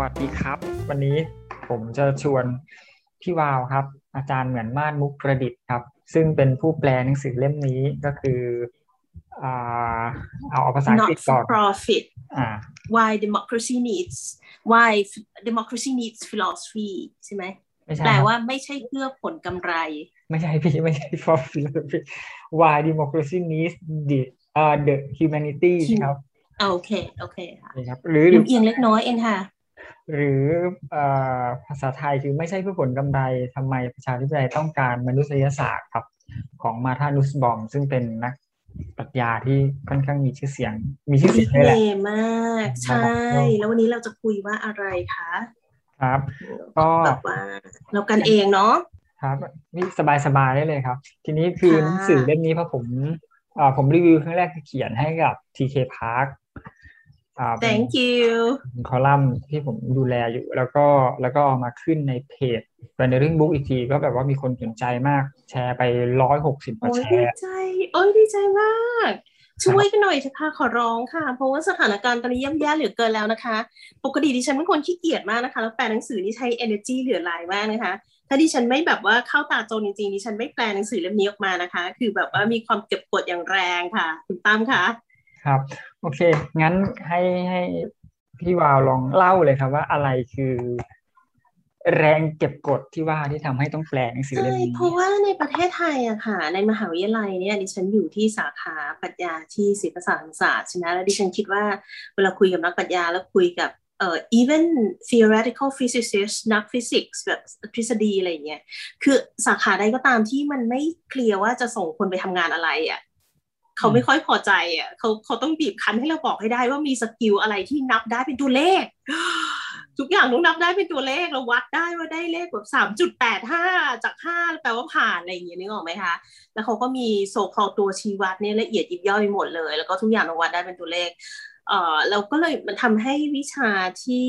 วัสดีครับ วันนี้ผมจะชวนพี่วาวครับ อาจารย์เหมือนม่านมุกประดิษฐ์ครับ ซึ่งเป็นผู้แปลหนังสือเล่มนี้ก็คืออ่าเอาเอาภาษาอังกฤษ not ก่อ for น profit อ่า why democracy needs why democracy needs philosophy ใช่ไหมไม่ใช่แปลครับว่าไม่ใช่เพื่อผลกำไร ไม่ใช่พี่ไม่ใช่ for philosophy why democracy needs the อ่า the humanities ครับโอเค โอเคค่ะนี่ครับหรือหรือเอียงเล็กน้อยเองค่ะ หรือเอ่อภาษาไทยคือไม่ใช่เพื่อผลกำไรทำไมประชาธิปไตยต้องการมนุษยศาสตร์ครับของมาธานุสบอม ซึ่งเป็นนักปรัชญาที่ค่อนข้างมีชื่อเสียง มีชื่อเสียงเลยแหละเท่มาก ใช่ แล้ววันนี้เราจะคุยว่าอะไรคะครับ ก็แบบว่าเรากันเองเนาะครับนี่สบายๆได้เลยครับ ทีนี้คือค่ะหนังสือเล่มนี้เพราะผมอ่าผมรีวิวครั้งแรกคือเขียนให้กับ TK Park อ่าเป็น thank you คอลัมน์ที่ผมดูแลอยู่ แล้วก็แล้วก็เอามาขึ้นในเพจ Wandering Book อีกทีก็แบบว่ามีคนสนใจมาก แชร์ไปร้อยหกสิบกว่าโอ้ยแชดีร์ใจโอ้ยดีใจมาก ช่วยกันหน่อยเถอะค่ะขอร้องค่ะ เพราะว่าสถานการณ์ตอนนี้ย่ำแย่เหลือเกินแล้วนะคะ ปกติดิฉันเป็นคนขี้เกียจมากนะคะ แล้วแปลหนังสือนี่ใช้ energy เหลือหลายมากนะคะถ้าดิฉันไม่แบบว่าเข้าตาโจรจริงๆดิฉันไม่แปลหนังสือเล่มนี้ออกมานะคะ คือแบบว่ามีความเก็บกดอย่างแรงค่ะ คุณตั้มคะ ครับ โอเค งั้นให้ให้พี่วาวลองเล่าเลยครับว่าอะไรคือ แรงเก็บกดที่ว่าที่ทำให้ต้องแปลหนังสือเล่มนี้เพราะว่าในประเทศไทยอะค่ะ ในมหาวิทยาลัยเนี่ยดิฉันอยู่ที่สาขาปรัชญาที่ศิลปศาสตร์ศาสตร์ใช่ไหมแล้วดิฉันคิดว่าเวลาคุยกับนักปรัชญาแล้วคุยกับเอ่อ even theoretical physicists นักฟิสิกส์แบบทฤษฎีอะไรอย่างเงี้ย คือสาขาใดก็ตามที่มันไม่ clear ว่าจะส่งคนไปทำงานอะไรอะ เขาไม่ค่อยพอใจอะเขาเขาต้องบีบคั้นให้เราบอกให้ได้ว่ามี skill อะไรที่นับได้เป็นตัวเลข ทุกอย่างต้องนับได้เป็นตัวเลขเราวัดได้ว่าได้เลขแบบสามจุดแปดห้าจากห้าแปลว่าผ่านอะไรอย่างเงี้ยนึกออกไหมคะ แล้วเขาก็มี so-called ตัวชี้วัดเนี่ยละเอียดยิบย่อยไปหมดเลย แล้วก็ทุกอย่างเราวัดได้เป็นตัวเลขเอ่อเราก็เลยมันทำให้วิชาที่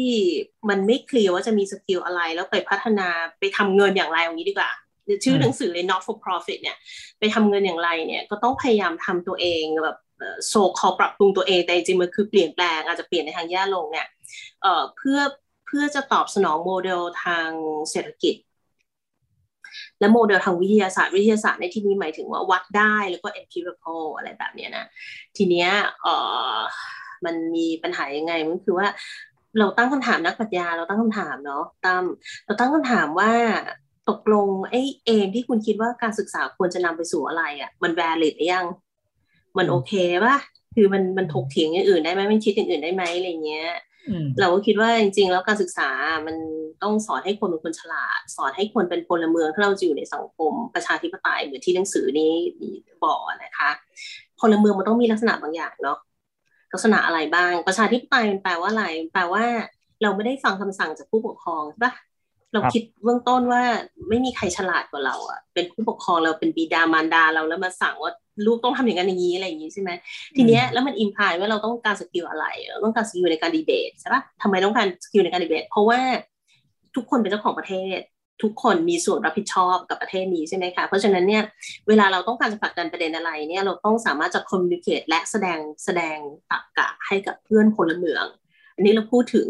มันไม่ clear ว่าจะมี skill อะไร แล้วไปพัฒนาไปทำเงินอย่างไรอย่างนี้ดีกว่าหรือ ชื่อหนังสือเลย not for profit เนี่ย ไปทำเงินอย่างไรเนี่ย ก็ต้องพยายามทำตัวเองแบบ so-called ปรับปรุงตัวเองแต่จริงๆมันคือเปลี่ยนแปลงอาจจะเปลี่ยนในทางแย่ลงเนี่ยเอ่อเพื่อเพื่อจะตอบสนองโมเดลทางเศรษฐกิจ และโมเดลทางวิทยาศาสตร์วิทยาศาสตร์ในที่นี้หมายถึงว่าวัดได้แล้วก็ empirical อะไรแบบเนี้ยนะทีเนี้ยเอ่อมันมีปัญหายังไงมันคือว่าเราตั้งคำถามนักปรัชญาเราตั้งคำถามเนาะตั้มเราตั้งคำถามว่า ตกลงไอ้เอมที่คุณคิดว่าการศึกษาควรจะนำไปสู่อะไรอะ่ะ มัน valid หรือยัง มันโอเคป่ะคือมันมันถกเถียงอย่างอื่นได้ไหมมันคิดอย่างอื่นได้ไหมอะไรเงี้ยอืมเราก็คิดว่าจริง ๆ แล้วการศึกษา มันต้องสอนให้คนเป็นคนฉลาด สอนให้คนเป็นพลเมืองถ้าเราจะอยู่ในสังคมประชาธิปไตยเหมือนที่หนังสือนี้บอกนะคะพลเมืองมันต้องมีลักษณะบางอย่างเนาะลักษณะอะไรบ้าง ประชาธิปไตยมันแปลว่าอะไรแปลว่า เราไม่ได้ฟังคำสั่งจากผู้ปกครองใช่ปะ เราคิดเบื้องต้นว่าไม่มีใครฉลาดกว่าเราอะเป็นผู้ปกครองเราเป็นบิดามารดาเราแล้วมาสั่งว่าลูกต้องทำอย่างนั้นอย่างนี้อะไรอย่างนี้ใช่ไหมทีเนี้ยแล้วมัน imply ว่าเราต้องการ skill อะไรเราต้องการ skill ในการดีเบตใช่ปะทำไมต้องการ skill ในการดีเบตเพราะว่าทุกคนเป็นเจ้าของประเทศ ทุกคนมีส่วนรับผิดชอบกับประเทศนี้ใช่ไหมคะเพราะฉะนั้นเนี่ยเวลาเราต้องการจะผลักดันประเด็นอะไรเนี่ยเราต้องสามารถจะคอมมิวนิเคตและแสดงแสดงตรรกะให้กับเพื่อนพลเมือง อันนี้เราพูดถึง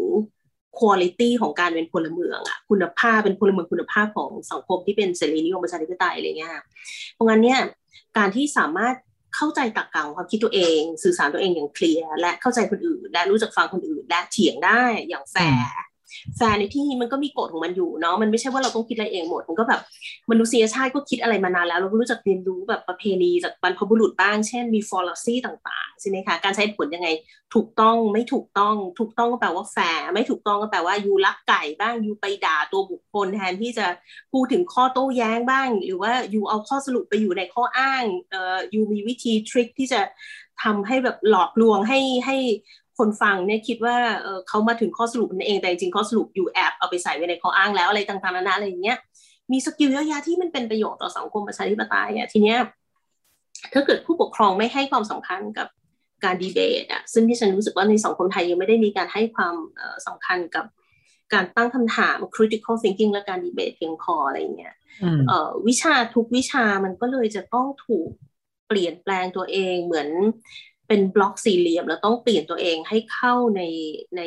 คุณภาพของการเป็นพลเมืองอะคุณภาพเป็นพลเมืองคุณภาพของสังคมที่เป็นเสรีนิยมประชาธิปไตยอะไรเงี้ยเพราะงั้นเนี่ยการที่สามารถเข้าใจตรรกะของความคิดตัวเอง สื่อสารตัวเองอย่างเคลียร์และเข้าใจคนอื่น และรู้จักฟังคนอื่น และเถียงได้อย่าง fair fair ในที่นี้มันก็มีกฎของมันอยู่เนาะมันไม่ใช่ว่าเราต้องคิดอะไรเองหมด มันก็แบบมนุษยชาติก็คิดอะไรมานานแล้ว เราก็รู้จักเรียนรู้แบบประเพณีจากบรรพบุรุษบ้าง เช่นมี fallacy ต่างๆใช่ไหมคะการใช้ผลยังไงถูกต้องไม่ถูกต้อง ถูกต้องก็แปลว่าแฟร์ไม่ถูกต้องก็แปลว่า you ลักไก่บ้าง you ไปด่าตัวบุคคลแทนที่จะพูดถึงข้อโต้แย้งบ้าง หรือว่า you เอาข้อสรุปไปอยู่ในข้ออ้างเอ่อ you มีวิธี trick ที่จะทำให้แบบหลอกลวงให้ให้ คนฟังเนี่ยคิดว่าเออเขามาถึงข้อสรุปนั่นเองแต่จริงข้อสรุปอยู่แอบเอาไปใส่ไว้ในข้ออ้างแล้วอะไรต่างๆนานาอะไรอย่างเงี้ยมี skill เยอะแยะที่มันเป็นประโยชน์ต่อสังคมประชาธิปไตยอะทีเนี้ยถ้าเกิดผู้ปกครองไม่ให้ความสำคัญกับการดีเบตอะซึ่งดิฉันรู้สึกว่าในสังคมไทยยังไม่ได้มีการให้ความสำคัญกับการตั้งคำถาม critical thinking และการดีเบตเพียงพออะไรเงี้ยวิชาทุกวิชามันก็เลยจะต้องถูกเปลี่ยนแปลงตัวเองเหมือน เป็นบล็อกสี่เหลี่ยม แล้วต้องเปลี่ยนตัวเองให้เข้าในใน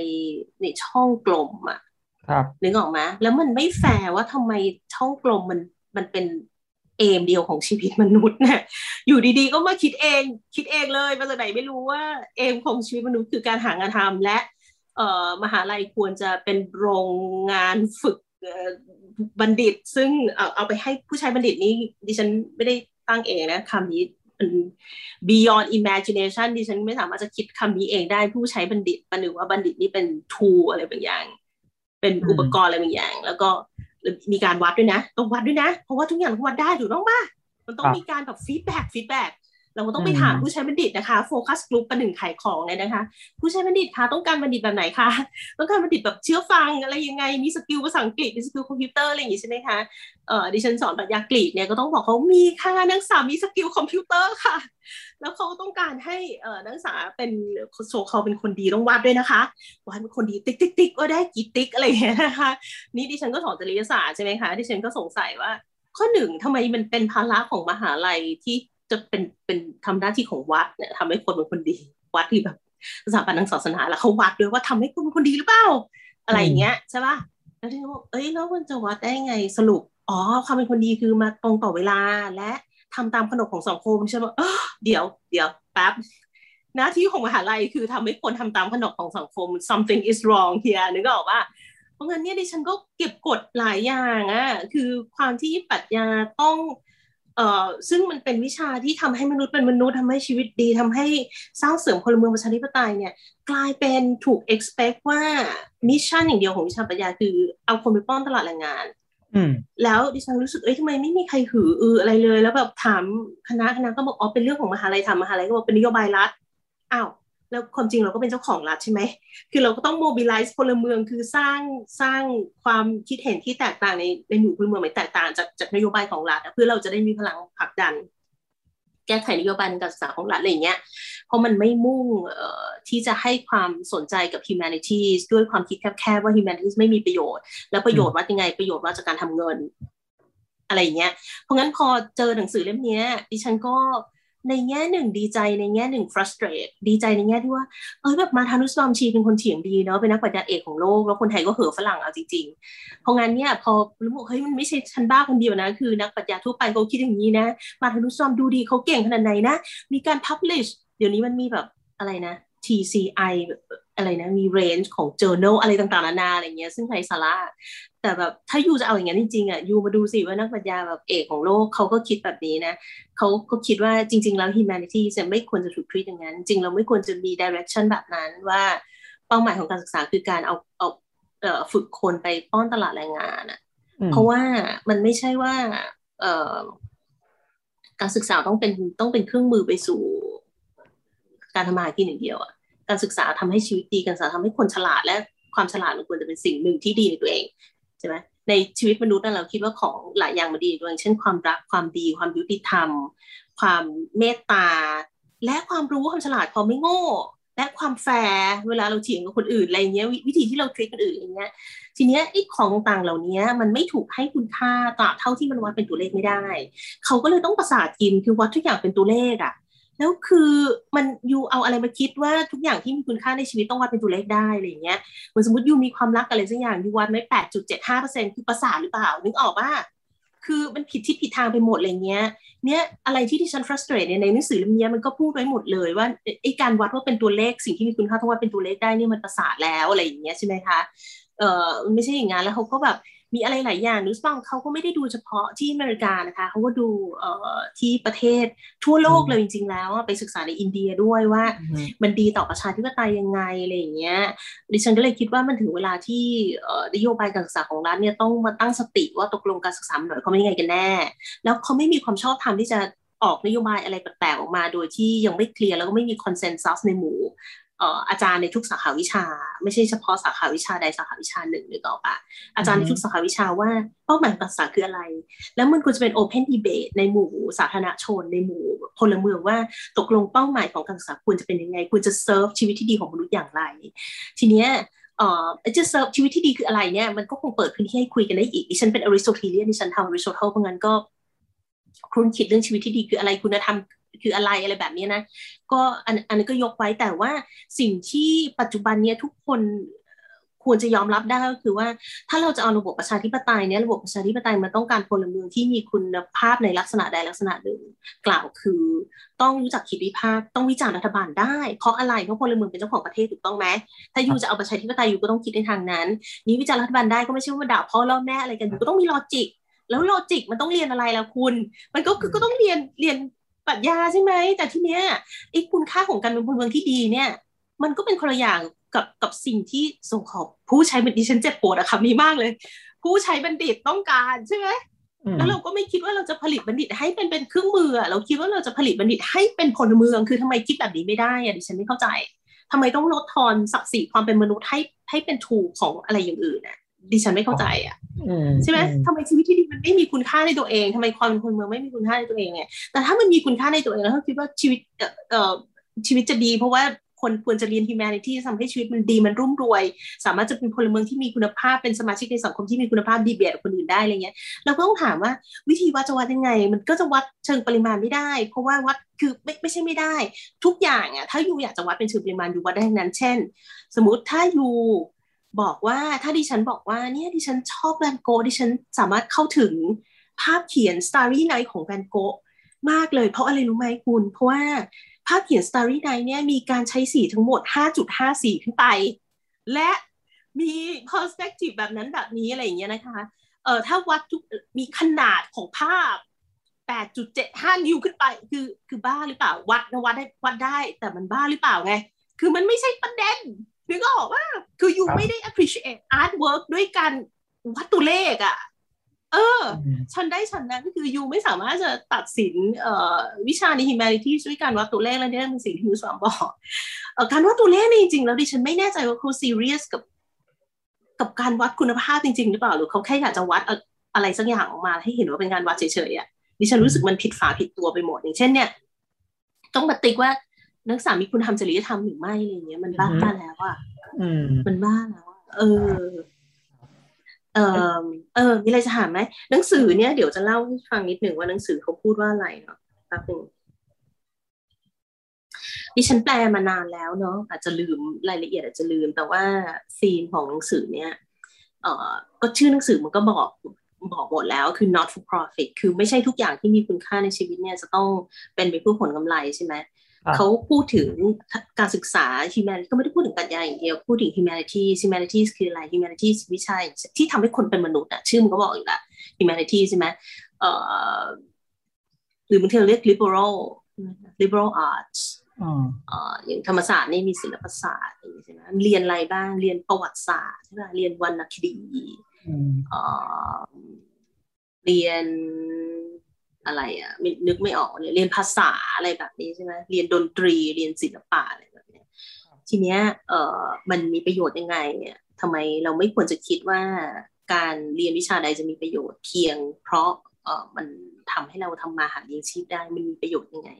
ในช่องกลมอะครับนึกออกไหมแล้วมันไม่แฟร์ว่าทำไมช่องกลมมันมันเป็นเอมเดียวของชีวิตมนุษย์เนี่ยอยู่ดีๆ ก็มาคิดเอง คิดเองเลยมาจากไหนไม่รู้ว่าเอมของชีวิตมนุษย์คือการหางานทำและเอ่อมหาลัยควรจะเป็นโรงงานผลิตบัณฑิต ซึ่งเอาเอาไปให้ผู้ใช้บัณฑิตนี้ดิฉันไม่ได้ตั้งเองนะคำนี้ beyond imagination ดิฉันไม่สามารถจะคิดคำนี้เองได้ผู้ใช้บัณฑิตประหนึ่งว่าบัณฑิตนี่เป็น tool อะไรบางอย่าง เป็นอุปกรณ์อะไรบางอย่าง แล้วก็มีการวัดด้วยนะ ต้องวัดด้วยนะ เพราะว่าทุกอย่างต้องวัดได้ถูกต้องป่ะมันต้องมีการแบบ feedback feedback เราก็ต้องไปถามผู้ใช้บัณฑิตนะคะ focus group ประหนึ่งขายของเลยนะคะ ผู้ใช้บัณฑิตคะต้องการบัณฑิตแบบไหนคะต้องการบัณฑิตแบบเชื่อฟังอะไรยังไงมี skill ภาษาอังกฤษมี skill คอมพิวเตอร์อะไรอย่างงี้ใช่ไหมคะเอ่อดิฉันสอนปรัชญากรีกเนี่ยก็ต้องบอกเขามีค่ะนักศึกษามี skill คอมพิวเตอร์ค่ะ แล้วเขาต้องการให้เอ่อนักศึกษาเป็นโชว์เขาเป็นคนดีต้องวัดด้วยนะคะวัดเป็นคนดี tick tick tick ก็ได้กี่ tick อะไรอย่างเงี้ยนะคะนี่ดิฉันก็สอนจริยศาสตร์ใช่ไหมคะดิฉันก็สงสัยว่าข้อหนึ่งทำไมมันเป็นภาระของมหาลัยที่ จะเป็นเป็นทำหน้าที่ของวัดเนี่ยทำให้คนเป็นคนดี วัดที่แบบสถาบันทางศาสนาแล้วเขาวัดด้วยว่าทำให้คนเป็นคนดีหรือเปล่า อะไรอย่างเงี้ยใช่ป่ะแล้วที่เขาบอกเอ้ยแล้วมันจะวัดได้ไงสรุปอ๋อความเป็นคนดีคือมาตรงต่อเวลาและทำตามขนบของสังคมใช่ไหมเดี๋ยวเดี๋ยวแป๊บหน้าที่ของมหาลัยคือทำให้คนทำตามขนบของสังคม something is wrong here นึกออกว่าเพราะงั้นเนี่ยดิฉันก็เก็บกฎหลายอย่างอะ่ะคือความที่ปรัชญาต้อง เอ่อซึ่งมันเป็นวิชาที่ทำให้มนุษย์เป็นมนุษย์ทำให้ชีวิตดีทำให้สร้างเสริมพลเมืองประชาธิปไตยเนี่ยกลายเป็นถูก expect ว่า mission อย่างเดียวของวิชาปรัชญาคือเอาคนไปป้อนตลาดแรงงานแล้วดิฉันรู้สึกเอ้ยทำไมไม่มีใครหืออืออะไรเลย แล้วแบบถามคณะคณะก็บอกอ๋อเป็นเรื่องของมหาลัยทำมหาลัยก็บอกเป็นนโยบายรัฐอ้าว แล้วความจริงเราก็เป็นเจ้าของรัฐใช่ไหม คือเราก็ต้อง mobilize พลเมืองคือสร้างสร้างความคิดเห็นที่แตกต่างในในหมู่พลเมืองไม่แตกต่างจากจากนโยบายของรัฐเพื่อเราจะได้มีพลังผลักดัน แก้ไขนโยบายการศึกษาของรัฐอะไรเงี้ย เพราะมันไม่มุ่งที่จะให้ความสนใจกับ humanities ด้วยความคิดแคบๆว่า humanities ไม่มีประโยชน์ แล้วประโยชน์ว่ายังไงประโยชน์ว่าจากการทำเงิน อะไรเงี้ย เพราะงั้นพอเจอหนังสือเล่มนี้ดิฉันก็ ในแง่หนึ่งดีใจในแง่หนึ่ง frustrate ดีใจในแง่ที่ว่า เออแบบมาทานุสบอมชีเป็นคนเถียงดีเนาะเป็นนักปรัชญาเอกของโลก แล้วคนไทยก็เห่อฝรั่งเอาจริงๆเพราะงั้นเนี่ยพอรู้ว่าเฮ้ยมันไม่ใช่ฉันบ้าคนเดียวนะ คือนักปรัชญาทั่วไปเขาคิดอย่างนี้นะ มาทานุสบอมดูดีเขาเก่งขนาดไหนนะ มีการ publish เดี๋ยวนี้มันมีแบบอะไรนะ TCI อะไรนะมี range ของ journal อะไรต่างๆนานาอะไรเงี้ยซึ่งไร้สาระ แต่แบบถ้ายูจะเอาอย่างนั้นจริงๆอะยูมาดูสิว่านักปรัชญาแบบเอกของโลกเขาก็คิดแบบนี้นะเขาก็คิดว่าจริง ๆ แล้ว humanity จะไม่ควรจะถูกท e a t อย่างนั้น จริงเราไม่ควรจะมี direction แบบนั้นว่าเป้าหมายของการศึกษาคือการเอาเอาเอ่อฝึกคนไปป้อนตลาดแรงงานอะ เพราะว่ามันไม่ใช่ว่า เอ่อการศึกษาต้องเป็นต้องเป็นเครื่องมือไปสู่ การทำมาหากินอย่างเดียวอะการศึกษาทำให้ชีวิตดีการศึกษาทำให้คนฉลาดและความฉลาดมันควรจะเป็นสิ่งหนึ่งที่ดีในตัวเอง ใช่ไหมในชีวิตมนุษย์เราคิดว่าของหลายอย่างมันดีด้วยเช่นความรักความดี ความยุติธรรม ความเมตตา และความรู้ความฉลาดความไม่โง่ และความแฟร์เวลาเราเถียงกับคนอื่นอะไรเงี้ยวิธีที่เราทรีตคนอื่นอย่างเงี้ยทีเนี้ยไอ้ของต่างเหล่านี้มันไม่ถูกให้คุณค่าตราบเท่าที่มันวัดเป็นตัวเลขไม่ได้ เขาก็เลยต้องประสาทกินคือวัดทุกอย่างเป็นตัวเลขอะ แล้วคือมันยูเอาอะไรมาคิดว่าทุกอย่างที่มีคุณค่าในชีวิตต้องวัดเป็นตัวเลขได้อะไรเงี้ยเหมือนสมมติยูมีความรักอะไรสักอย่างยูวัดไม่แปดจุดเจ็ดห้าเปอร์เซ็นคือประสาทหรือเปล่านึกออกว่าคือมันผิดที่ผิดทางไปหมดอะไรเงี้ย เนี่ยอะไรที่ที่ฉัน frustrate ในหนังสือเล่มนี้มันก็พูดไว้หมดเลยว่าไอ้การวัดว่าเป็นตัวเลขสิ่งที่มีคุณค่าต้องวัดเป็นตัวเลขได้นี่มันประสาทแล้วอะไรอย่างเงี้ยใช่ไหมคะเออไม่ใช่อย่างนั้นแล้วเขาก็แบบ มีอะไรหลายอย่างนิวส์บังเขาก็ไม่ได้ดูเฉพาะที่อเมริกานะคะเขาก็ดูเอ่อที่ประเทศทั่วโลกเลยจริง ๆ แล้วไปศึกษาในอินเดียด้วยว่า มันดีต่อประชาธิปไตยยังไงอะไรอย่างเงี้ยดิฉันก็เลยคิดว่ามันถึงเวลาที่นโยบายการศึกษาของรัฐเนี่ยต้องมาตั้งสติว่าตกลงการศึกษาหน่อยเขาไม่ยังไงกันแน่ แล้วเขาไม่มีความชอบธรรมที่จะออกนโยบายอะไรแปลกๆออกมา โดยที่ยังไม่เคลียร์แล้วก็ไม่มีคอนเซนแซสในหมู่ อาจารย์ในทุกสาขาวิชา ไม่ใช่เฉพาะสาขาวิชาใดสาขาวิชาหนึ่งหรือต่อปะอาจารย์ในทุกสาขาวิชาว่าเป้าหมายการศึกษาคืออะไร แล้วมันควรจะเป็นโอเพนดีเบตในหมู่สาธารณชนในหมู่พลเมืองว่าตกลงเป้าหมายของการศึกษาควรจะเป็นยังไงควรจะเซิร์ฟชีวิตที่ดีของมนุษย์อย่างไร ทีเนี้ยเอ่อจะเซิร์ฟชีวิตที่ดีคืออะไรเนี่ยมันก็คงเปิดพื้นที่ให้คุยกันได้อีกดิฉันเป็น Aristotelian ดิฉันทำอริสโตเทิลเพราะงั้นก็ คุณคิดเรื่องชีวิตที่ดีคืออะไรคุณธรรมคืออะไรอะไรแบบนี้นะ ก็อันอันนี้ก็ยกไว้แต่ว่าสิ่งที่ปัจจุบันเนี้ยทุกคนควรจะยอมรับได้ก็คือว่า ถ้าเราจะเอาระบบประชาธิปไตยเนี่ยระบบประชาธิปไตยมันต้องการพลเมืองที่มีคุณภาพในลักษณะใดลักษณะหนึ่ง กล่าวคือ ต้องรู้จักคิดวิพากษ์ต้องวิจารณ์รัฐบาลได้ เพราะอะไรเพราะพลเมืองเป็นเจ้าของประเทศถูกต้องไหมถ้าอยู่จะเอาประชาธิปไตยอยู่ก็ต้องคิดในทางนั้น นี้วิจารณ์รัฐบาลได้ก็ไม่ใช่ว่าด่าพ่อล่อแม่อะไรกันอยู่ก็ต้องมีลอจิก แล้วลอจิกมันต้องเรียนอะไรล่ะคุณ มันก็คือก็ต้องเรียนเรียนปรัชญาใช่ไหม แต่ที่เนี้ยไอ้คุณค่าของการเป็นพลเมืองที่ดีเนี่ย มันก็เป็นคนละอย่างกับกับสิ่งที่ส่งขอบผู้ใช้บัณฑิตฉันเจ็บปวดอะคำนี้มากเลย ผู้ใช้บัณฑิตต้องการใช่ไหมแล้วเราก็ไม่คิดว่าเราจะผลิตบัณฑิตให้เป็นเป็นเครื่องมือเราคิดว่าเราจะผลิตบัณฑิตให้เป็นพลเมือง คือทำไมคิดแบบนี้ไม่ได้อะดิฉันไม่เข้าใจทำไมต้องลดทอนศักดิ์ศรีความเป็นมนุษย์ให้ให้เป็นถูกของอะไรอย่างอื่นอะ ดิฉันไม่เข้าใจอะใช่ไหมทำไมชีวิตที่ดีมันไม่มีคุณค่าในตัวเองทำไมความเป็นคนเมืองไม่มีคุณค่าในตัวเองไงแต่ถ้ามันมีคุณค่าในตัวเองแล้วเขาคิดว่าชีวิตเอ่อชีวิตจะดี เพราะว่าคนควรจะเรียน humanity ทำให้ชีวิตมันดีมันรุ่มรวย สามารถจะเป็นพลเมืองที่มีคุณภาพเป็นสมาชิกในสังคมที่มีคุณภาพดีเบียดคนอื่นได้อะไรเงี้ยเราก็ต้องถามว่าวิธีวัดจะวัดยังไง มันก็จะวัดเชิงปริมาณไม่ได้ เพราะว่าวัดคือไม่ไม่ใช่ไม่ได้ ทุกอย่างอะถ้า you อยากจะวัดเป็นเชิงปริมาณ you วัดได้ทั้งนั้น เช่น สมมติถ้า you บอกว่าถ้าดิฉันบอกว่าเนี่ยดิฉันชอบแวนโกดิฉันสามารถเข้าถึงภาพเขียน Starry Night ของแวนโกมากเลยเพราะอะไรรู้ไหมคุณ เพราะว่าภาพเขียน Starry Night เนี่ยมีการใช้สีทั้งหมด 5.5 สีขึ้นไป และมี perspective แบบนั้นแบบนี้อะไรอย่างเงี้ยนะคะเอ่อถ้าวัดทุกมีขนาดของภาพ 8.75 นิ้วขึ้นไป คือคือบ้าหรือเปล่าวัดนะวัดได้วัดได้แต่มันบ้าหรือเปล่าไง คือมันไม่ใช่ประเด็น นึกออกว่าคือยูไม่ได้ appreciate artwork ด้วยการวัดตัวเลขอะเออฉันได้ฉันนั้นคือยูไม่สามารถจะตัดสินเอ่อวิชาใน humanities ด้วยการวัดตัวเลขแล้วนี่เป็นสิ่งที่ยูสอนบอกเอ่อการวัดตัวเลขนี่จริงๆแล้วดิฉันไม่แน่ใจว่าเขา serious กับ กับการวัดคุณภาพจริง ๆ หรือเปล่าหรือเขาแค่อยากจะวัดอะไรสักอย่างออกมาให้เห็นว่าเป็นการวัดเฉยๆอะดิฉันรู้สึกมันผิดฝาผิดตัวไปหมดอย่างเช่นเนี่ย ต้องมาติ๊กว่า นักศึกษามีคุณทำจริยธรรมหรือไม่อะไรเงี้ยมันบ้าแล้วอะมันบ้าแล้วเออ เออเออ มีอะไรจะถามไหมหนังสือเนี่ยเดี๋ยวจะเล่าให้ฟังนิดหนึ่งว่าหนังสือเขาพูดว่าอะไรเนาะแป๊บนึงดิฉันแปลมานานแล้วเนาะอาจจะลืมรายละเอียดอาจจะลืม แต่ว่าซีนของหนังสือเนี่ยเออก็ชื่อหนังสือมันก็บอกบอกหมดแล้วคือ not for profit คือไม่ใช่ทุกอย่างที่มีคุณค่าในชีวิตเนี่ยจะต้องเป็นไปเพื่อผลกำไรใช่ไหม เขาพูดถึงการศึกษา humanity ก็ไม่ได้พูดถึงปรัชญาอย่างเดียว พูดถึง humanities humanities คืออะไร humanities วิชาที่ทำให้คนเป็นมนุษย์อะชื่อมันก็บอกอยู่ละ humanities ใช่ไหมเอ่อหรือบางทีเราเรียก liberal liberal arts อ่าอย่างธรรมศาสตร์นี่มีศิลปศาสตร์ใช่ไหมเรียนอะไรบ้างเรียนประวัติศาสตร์ใช่ไหมเรียนวรรณคดีเรียน อะไรอะนึกไม่ออกเนี่ยเรียนภาษาอะไรแบบนี้ใช่ไหมเรียนดนตรีเรียนศิลปะอะไรแบบนี้ทีเนี้ยเอ่อมันมีประโยชน์ยังไงเนี่ยทำไมเราไม่ควรจะคิดว่าการเรียนวิชาใดจะมีประโยชน์เพียง เพราะเอ่อมันทำให้เราทำมาหาเลี้ยงชีพได้มันมีประโยชน์ยังไง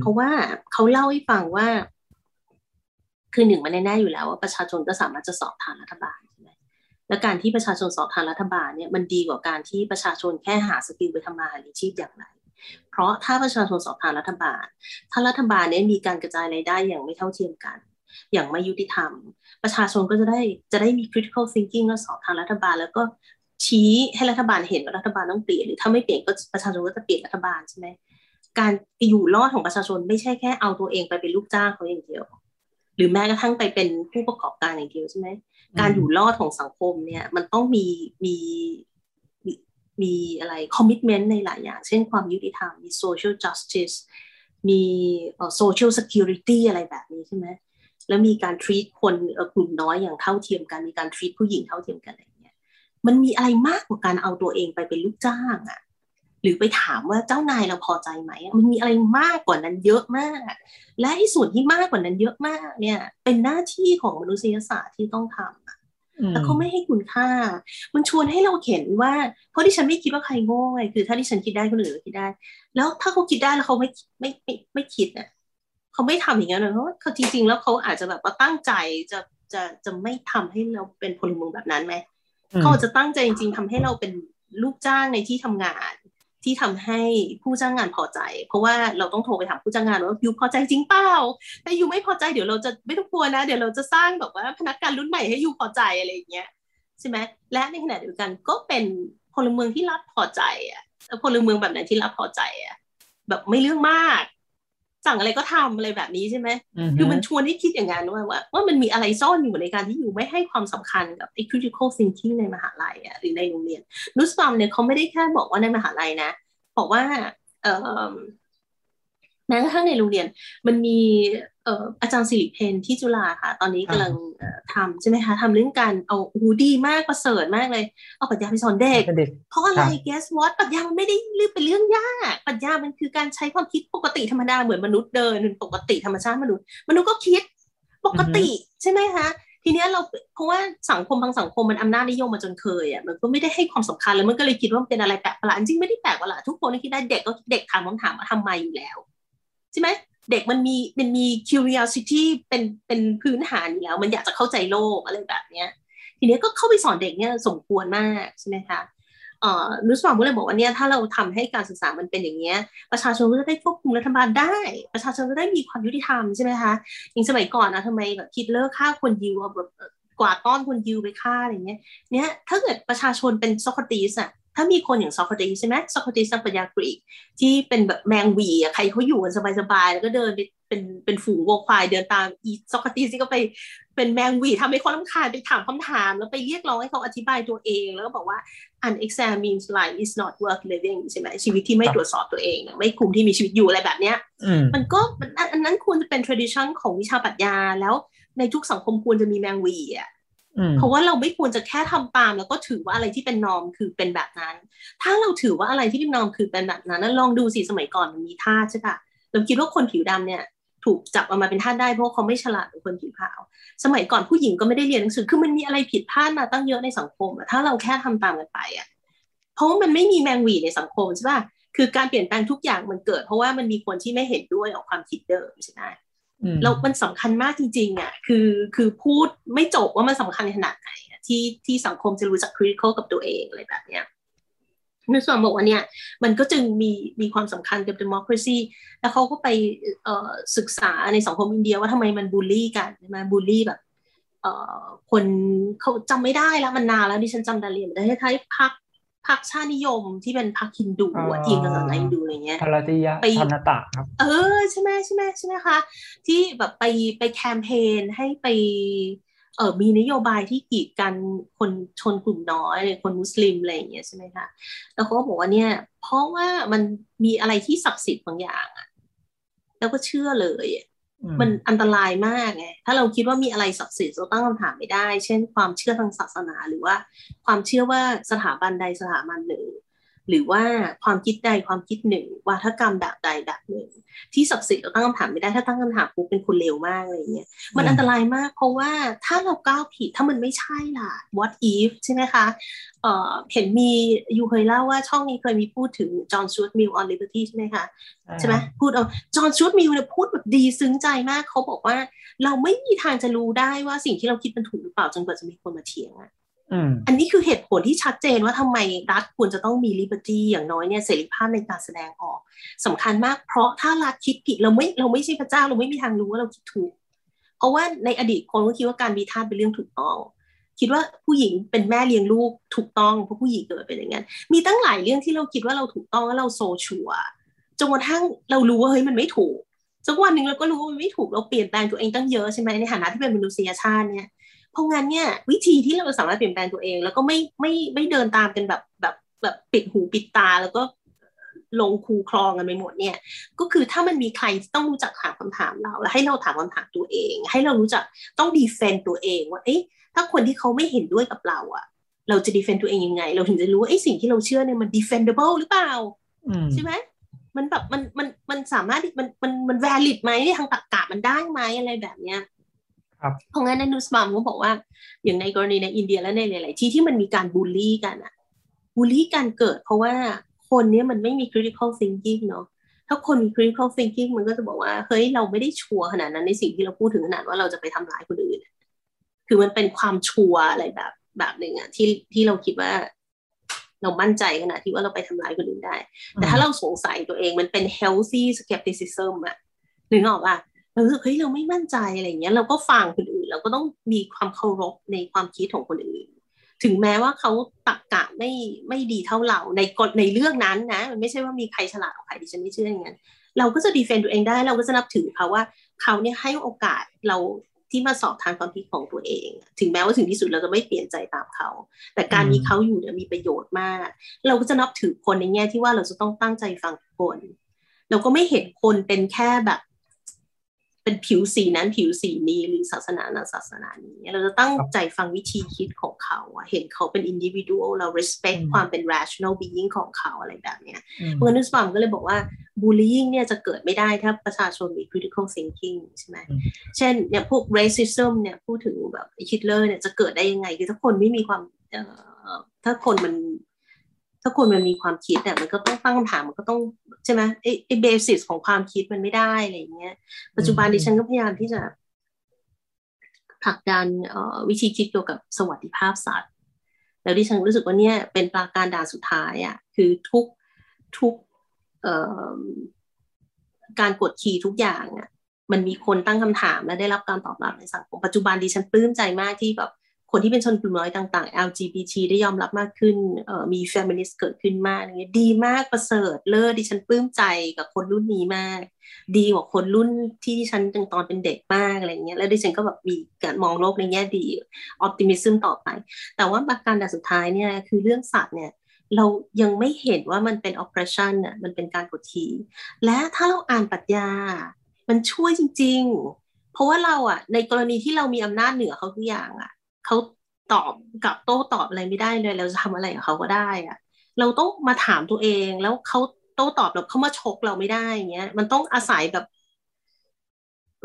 เพราะว่าเขาเล่าให้ฟังว่า คือหนึ่งมันแน่ๆอยู่แล้วว่าประชาชนก็สามารถจะสอบทางรัฐบาล และการที่ประชาชนสอบทานรัฐบาลเนี่ยมันดีกว่าการที่ประชาชนแค่หาสกิลไปทำมาหาเลี้ยงชีพอย่างไร เพราะถ้าประชาชนสอบทานรัฐบาล ถ้ารัฐบาลเนี่ยมีการกระจายรายได้อย่างไม่เท่าเทียมกัน อย่างไม่ยุติธรรม ประชาชนก็จะได้จะได้มี critical thinking แล้วสอบทานรัฐบาล แล้วก็ชี้ให้รัฐบาลเห็นว่ารัฐบาลต้องเปลี่ยนหรือถ้าไม่เปลี่ยนก็ประชาชนก็จะเปลี่ยนรัฐบาลใช่ไหมการอยู่รอดของประชาชนไม่ใช่แค่เอาตัวเองไปเป็นลูกจ้างเขาอย่างเดียว หรือแม้กระทั่งไปเป็นผู้ประกอบการอย่างเดียวใช่ไหม การอยู่รอดของสังคมเนี่ย มันต้องมีมีมีอะไรคอมมิชเมนต์ในหลายอย่าง เช่นความยุติธรรม มีโซเชียลจัสติสมีโซเชียลสกิลิตี้อะไรแบบนี้ใช่ไหมแล้วมีการ treat คนกลุ่มน้อยอย่างเท่าเทียมกัน มีการ treat ผู้หญิงเท่าเทียมกันอะไรเงี้ย มันมีอะไรมากกว่าการเอาตัวเองไปเป็นลูกจ้างอะห รือไปถามว่าเจ้านายเราพอใจไหมมันมีอะไรมากกว่านั้นเยอะมาก และไอ้ส่วนที่มากกว่านั้นเยอะมากเนี่ย เป็นหน้าที่ของมนุษยศาสตร์ที่ต้องทำแต่เขาไม่ให้คุณค่า มันชวนให้เราเห็นว่า เพราะดิฉันไม่คิดว่าใครโง่ไงคือ ถ้าดิฉันคิดได้คนอื่นก็คิดได้ แล้วถ้าเขาคิดได้แล้วเขาไม่ไม่ไม่ไม่คิดเนี่ยเขาไม่ทำอย่างนั้นเลยเพราะเขาจริงๆแล้วเขาอาจจะแบบว่าตั้งใจจะจะจะไม่ทำให้เราเป็นพลเมืองแบบนั้นไหมเขาจะตั้งใจจริง ๆทำให้เราเป็นลูกจ้างในที่ทำงาน ที่ทำให้ผู้จ้างงานพอใจ เพราะว่าเราต้องโทรไปถามผู้จ้างงานว่ายูพอใจจริงเปล่าแต่ยูไม่พอใจเดี๋ยวเราจะไม่ต้องกลัวนะ เดี๋ยวเราจะสร้างแบบว่าพนักงานรุ่นใหม่ให้ยูพอใจอะไรอย่างเงี้ยใช่ไหมและในขณะเดียวกันก็เป็นพลเมืองที่รับพอใจอะพลเมืองแบบไหนที่รับพอใจอะแบบไม่เรื่องมาก สั่งอะไรก็ทำอะไรแบบนี้ใช่ไหมคือมันชวนให้คิดอย่างนั้นว่าว่าว่ามันมีอะไรซ่อนอยู่ในการที่อยู่ไม่ให้ความสำคัญกับไอ้ critical thinking ในมหาลัยอะหรือในโรงเรียนนุสฟามเนี่ยเขาไม่ได้แค่บอกว่าในมหาลัยนะบอกว่าเออแม้กระทั่งในโรงเรียนมันมีเอ่ออาจารย์สิริเพนที่จุฬาค่ะ ตอนนี้กำลังทำใช่ไหมคะทำเรื่องการเอาหูดีมากประเสริฐมากเลย เอาปรัชญาไปสอนเด็ก เพราะอะไร guess what ปรัชญามันไม่ได้เรื่องเป็นเรื่องยากปรัชญามันคือการใช้ความคิดปกติธรรมดาเหมือนมนุษย์เดินปกติธรรมชาติมนุษย์มนุษย์ก็คิดปกติใช่ไหมคะทีนี้เราเพราะว่าสังคมบางสังคมมันอำนาจนิยมมาจนเคยอะมันก็ไม่ได้ให้ความสำคัญแล้วมันก็เลยคิดว่ามันเป็นอะไรแปลกประหลาดจริงไม่ได้แปลกประหลาดทุกคนคิดได้เด็กก็เด็กถามคำถามว่าทำไมอยู่แล้วใช่ไหม เด็กมันมีมันมี curiosity เป็นเป็นพื้นฐานอยู่แล้ว มันอยากจะเข้าใจโลกอะไรแบบเนี้ย ทีนี้ก็เข้าไปสอนเด็กเนี่ยสมควรมากใช่ไหมคะเอ่อนุสวามก็เลยบอกว่าเนี่ยถ้าเราทำให้การศึกษามันเป็นอย่างเงี้ยประชาชนก็จะได้ควบคุมรัฐบาลได้ ประชาชนก็ได้มีความยุติธรรมใช่ไหมคะอย่างสมัยก่อนนะทำไมแบบคิดเลิกฆ่าคนยิวแบบกว่าต้อนคนยิวไปฆ่าอะไรเงี้ยเนี่ยถ้าเกิดประชาชนเป็นโซคราตีสอะ ถ้ามีคนอย่างโซคราตีใช่ไหมโซคราตีสนักปัญญากรีกที่เป็นแบบแมงวีอะใครเขาอยู่กันสบายๆแล้วก็เดินไปเป็นเป็นฝูงวัวควายเดินตามอีโซคราตีสก็ไปเป็นแมงวีทำให้คนลำคาญไปถามคำถาม แล้วไปเรียกร้องให้เขาอธิบายตัวเอง แล้วก็บอกว่า unexamined life is not worth living ใช่ไหมชีวิตที่ไม่ตรวจสอบตัวเอง ไม่คุมที่มีชีวิตอยู่อะไรแบบเนี้ยมันก็อันนั้นควรจะเป็น tradition ของวิชาปรัชญาแล้วในทุกสังคมควรจะมีแมงวีอะ เพราะว่าเราไม่ควรจะแค่ทำตาม แล้วก็ถือว่าอะไรที่เป็นนอมคือเป็นแบบนั้น ถ้าเราถือว่าอะไรที่เป็นนอมคือเป็นแบบนั้นลองดูสิสมัยก่อนมันมีท่าใช่ปะเราคิดว่าคนผิวดำเนี่ย ถูกจับออกมาเป็นท่าได้เพราะเขาไม่ฉลาดเหมือนคนผิวขาว สมัยก่อนผู้หญิงก็ไม่ได้เรียนหนังสือคือมันมีอะไรผิดพลาดมาตั้งเยอะในสังคมถ้าเราแค่ทำตามกันไปอะเพราะว่ามันไม่มีแมงวีในสังคมใช่ปะคือการเปลี่ยนแปลงทุกอย่างมันเกิด เพราะว่ามันมีคนที่ไม่เห็นด้วยกับความคิดเดิมใช่ไหม เรามันสำคัญมากจริงๆอะคือคือพูดไม่จบว่ามันสำคัญขนาดไหนที่ที่สังคมจะรู้จัก critical กับตัวเองอะไรแบบเนี้ยในส่วนบอกว่าเนี่ยมันก็จึงมีมีความสำคัญกับ democracy แล้วเขาก็ไปศึกษาในสังคมอินเดียว่าทำไมมันบูลลี่กันใช่ไมบูลลี่แบบคนเขาจำไม่ได้แล้วมันนานแล้วดิฉันจำได้เรียนแต่คล้ายๆพัก พรรคชาตินิยมที่เป็นพรรคฮินดูอะทีมศาสนาฮินดูอะไรเงี้ยพลติยะไปนตะครับ เออใช่ไหมใช่ไหมใช่ไหมคะ ที่แบบไปไปแคมเปญให้ไปเออมีนโยบายที่กีดกันคนชนกลุ่มน้อยคนมุสลิมอะไรอย่างเงี้ยใช่ไหมคะแล้วเขาก็บอกว่าเนี่ย เพราะว่ามันมีอะไรที่ศักดิ์สิทธิ์บางอย่างอะแล้วก็เชื่อเลย มันอันตรายมากไงถ้าเราคิดว่ามีอะไรศักดิ์สิทธิ์เราตั้งคำถามไม่ได้ เช่น ความเชื่อทางศาสนาหรือว่า ความเชื่อว่าสถาบันใดสถาบันหนึ่ง หรือว่าความคิดใดความคิดหนึ่งวาทกรรมแบบใดแบบหนึ่ง ที่ศักดิ์สิทธิ์เราตั้งคำถามไม่ได้ถ้าตั้งคำถามปุ๊บเป็นคนเลวมากอะไรเงี้ยมันอันตรายมากเพราะว่าถ้าเราก้าวผิดถ้ามันไม่ใช่ล่ะ what if ใช่ไหมคะเอ่อเห็นมี you เคยเล่าว่าช่องนี้เคยมีพูดถึงจอห์นชูดมิล on liberty ใช่ไหมคะใช่ไหมพูดเอาจอห์นสจ๊วตมิลล์เนี่ยพูดแบบดีซึ้งใจมากเขาบอกว่า เราไม่มีทางจะรู้ได้ว่าสิ่งที่เราคิดมันถูกหรือเปล่าจนกว่าจะมีคนมาเถียงอะ อันนี้คือเหตุผลที่ชัดเจนว่าทำไมรัฐควรจะต้องมี liberty อย่างน้อยเนี่ยเสรีภาพในการแสดงออกสำคัญมากเพราะถ้ารัฐคิดผิดเราไม่เราไม่ใช่พระเจ้าเราไม่มีทางรู้ว่าเราคิดถูก เพราะว่าในอดีตคนก็คิดว่าการมีทาสเป็นเรื่องถูกต้อง คิดว่าผู้หญิงเป็นแม่เลี้ยงลูกถูกต้องเพราะผู้หญิงเกิดเป็นอย่างนั้นมีตั้งหลายเรื่องที่เราคิดว่าเราถูกต้องแล้วเราโซชัวจนกระทั่งเรารู้ว่าเฮ้ยมันไม่ถูกสักวันหนึ่งเราก็รู้ว่ามันไม่ถูกเราเปลี่ยนแปลงตัวเองตั้งเยอะใช่ไหมในฐานะที่เป็นมนุษยชาติเนี่ย ราะงั้นเนี่ยวิธีที่เราสามารถเปลี่ยนแปลงตัวเอง แล้วก็ไม่ไม่ไม่เดินตามกันแบบแบบแบบปิดหูปิดตาแล้วก็ลงคูคลองกันไปหมดเนี่ย ก็คือถ้ามันมีใครต้องรู้จักถามคำถามเรา แล้วให้เราถามคำถามตัวเอง ให้เรารู้จักต้องดีเฟนต์ตัวเองว่าเอ๊ะถ้าคนที่เขาไม่เห็นด้วยกับเราอะเราจะดีเฟนต์ตัวเองยังไง เราถึงจะรู้ว่าไอ้สิ่งที่เราเชื่อเนี่ยมัน defendable หรือเปล่าใช่ไหมมันแบบมันมันมันสามารถมันมันมัน valid ไหมทางตรรกะมันได้ไหมอะไรแบบเนี้ย เพราะงั้นในนูสบามเขาบอกว่า อย่างในกรณีในอินเดียและในหลาย ๆ ที่ที่มันมีการบูลลี่กันอะบูลลี่การเกิด เพราะว่าคนนี้มันไม่มี critical thinking เนาะถ้าคนมี critical thinking มันก็จะบอกว่าเฮ้ยเราไม่ได้ชัวร์ขนาดนั้นในสิ่งที่เราพูดถึงขนาดว่าเราจะไปทำร้ายคนอื่น คือมันเป็นความชัวร์อะไรแบบแบบหนึ่งอะที่ที่เราคิดว่า เรามั่นใจขนาดที่ว่าเราไปทำร้ายคนอื่นได้ แต่ถ้าเราสงสัยตัวเองมันเป็น healthy skepticism อะหรือออกอะ เราสึกเฮ้ยเราไม่มั่นใจอะไรเงี้ยเราก็ฟังคนอื่น เราก็ต้องมีความเคารพในความคิดของคนอื่น ถึงแม้ว่าเขาตักกะไม่ไม่ดีเท่าเราในกฎในเรื่องนั้นนะ มันไม่ใช่ว่ามีใครฉลาดกว่าใครดิฉันไม่เชื่ออย่างนั้นเราก็จะดีเฟนต์ตัวเองได้ เราก็จะนับถือเขาว่าเขาเนี่ยให้โอกาสเราที่มาสอบทานความคิดของตัวเอง ถึงแม้ว่าถึงที่สุดเราจะไม่เปลี่ยนใจตามเขา แต่การมีเขาอยู่เนี่ยมีประโยชน์มาก เราก็จะนับถือคนในแง่ที่ว่าเราจะต้องตั้งใจฟังคน เราก็ไม่เห็นคนเป็นแค่แบบ เป็นผิวสีนั้นผิวสีนี้หรือศาสนานั้นศาสนานี้ เราจะตั้งใจฟังวิธีคิดของเขาเห็นเขาเป็น individual เรา respect ความเป็น rational being ของเขาอะไรแบบเนี้ยเพราะนั้นสปามก็เลยบอกว่า bullying เนี่ยจะเกิดไม่ได้ถ้าประชาชนมี critical thinking ใช่ไหมเช่นเนี่ยพวก racism เนี่ยพูดถึงแบบฮิตเลอร์เนี่ยจะเกิดได้ยังไงคือถ้าคนไม่มีความถ้าคนมัน ถ้าคนมันมีความคิดเนี่ยมันก็ต้องตั้งคำถามมันก็ต้องใช่ไหมไอ้ไอ้เบสิสของความคิดมันไม่ได้อะไรเงี้ย ปัจจุบันดิฉันก็พยายามที่จะผลักดันวิธีคิดเกี่ยวกับสวัสดิภาพสัตว์ แล้วดิฉันรู้สึกว่าเนี่ยเป็นปราการด่านสุดท้ายอะ่ะคือทุกทุกการกดขี่ทุกอย่างอะ่ะมันมีคนตั้งคำถามและได้รับการตอบรับในสังคมปัจจุบันดิฉันปลื้มใจมากที่แบบ คนที่เป็นชนกลุ่มน้อยต่างๆ LGBT ได้ยอมรับมากขึ้นมี feminist เกิดขึ้นมากเงี้ยดีมากประเสริฐเลิศดิฉันปลื้มใจกับคนรุ่นนี้มาก ดีกว่าคนรุ่นที่ดิฉันตอนเป็นเด็กมากอะไรเงี้ยแล้วดิฉันก็แบบมีการมองโลกในแง่ดี optimism ต่อไป แต่ว่าประการด่สุดท้ายเนี่ยคือเรื่องสัตว์เนี่ยเรายังไม่เห็นว่ามันเป็น oppression น่ะมันเป็นการกดขี่และถ้าเราอ่านปรัชญา มันช่วยจริง ๆ เพราะว่าเราอะในกรณีที่เรามีอำนาจเหนือเขาทุกอย่างอะ เขาตอบกับโต้ตอบอะไรไม่ได้เลย เราจะทำอะไรกับเขาก็ได้อะเราต้องมาถามตัวเองแล้วเขาโต้ตอบเราเขามาชกเราไม่ได้เงี้ย มันต้องอาศัยแบบ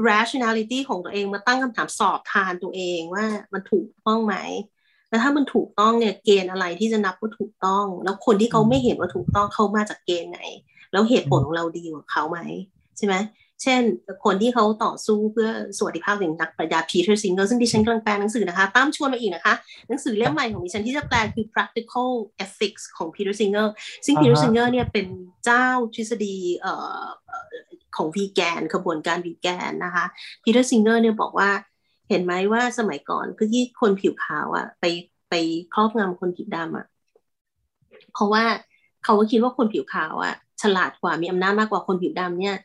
rationality ของตัวเองมาตั้งคำถามสอบทานตัวเองว่ามันถูกต้องไหม แล้วถ้ามันถูกต้องเนี่ยเกณฑ์อะไรที่จะนับว่าถูกต้อง แล้วคนที่เขาไม่เห็นว่าถูกต้องเขามาจากเกณฑ์ไหน แล้วเหตุผลของเราดีกว่าเขาไหมใช่ไหม เช่น คนที่เขาต่อสู้เพื่อสวัสดิภาพอย่างนักปรัชญาพีเตอร์ซิงเกอร์ซึ่งดิฉันกำลังแปลหนังสือนะคะตั้มชวนมาอีกนะคะ หนังสือเล่มใหม่ของดิฉันที่จะแปลคือ practical ethics ของ Peter Singer ซึ่ง Peter Singer เนี่ยเป็นเจ้าทฤษฎีของวีแกนขบวนการวีแกนนะคะ Peter Singer เนี่ยบอกว่าเห็นไหมว่าสมัยก่อนคือที่คนผิวขาวอะไปไปครอบงำคนผิวดำอะเพราะว่าเขาคิดว่าคนผิวขาวอะฉลาดกว่ามีอำนาจมากกว่าคนผิวดำเนี่ย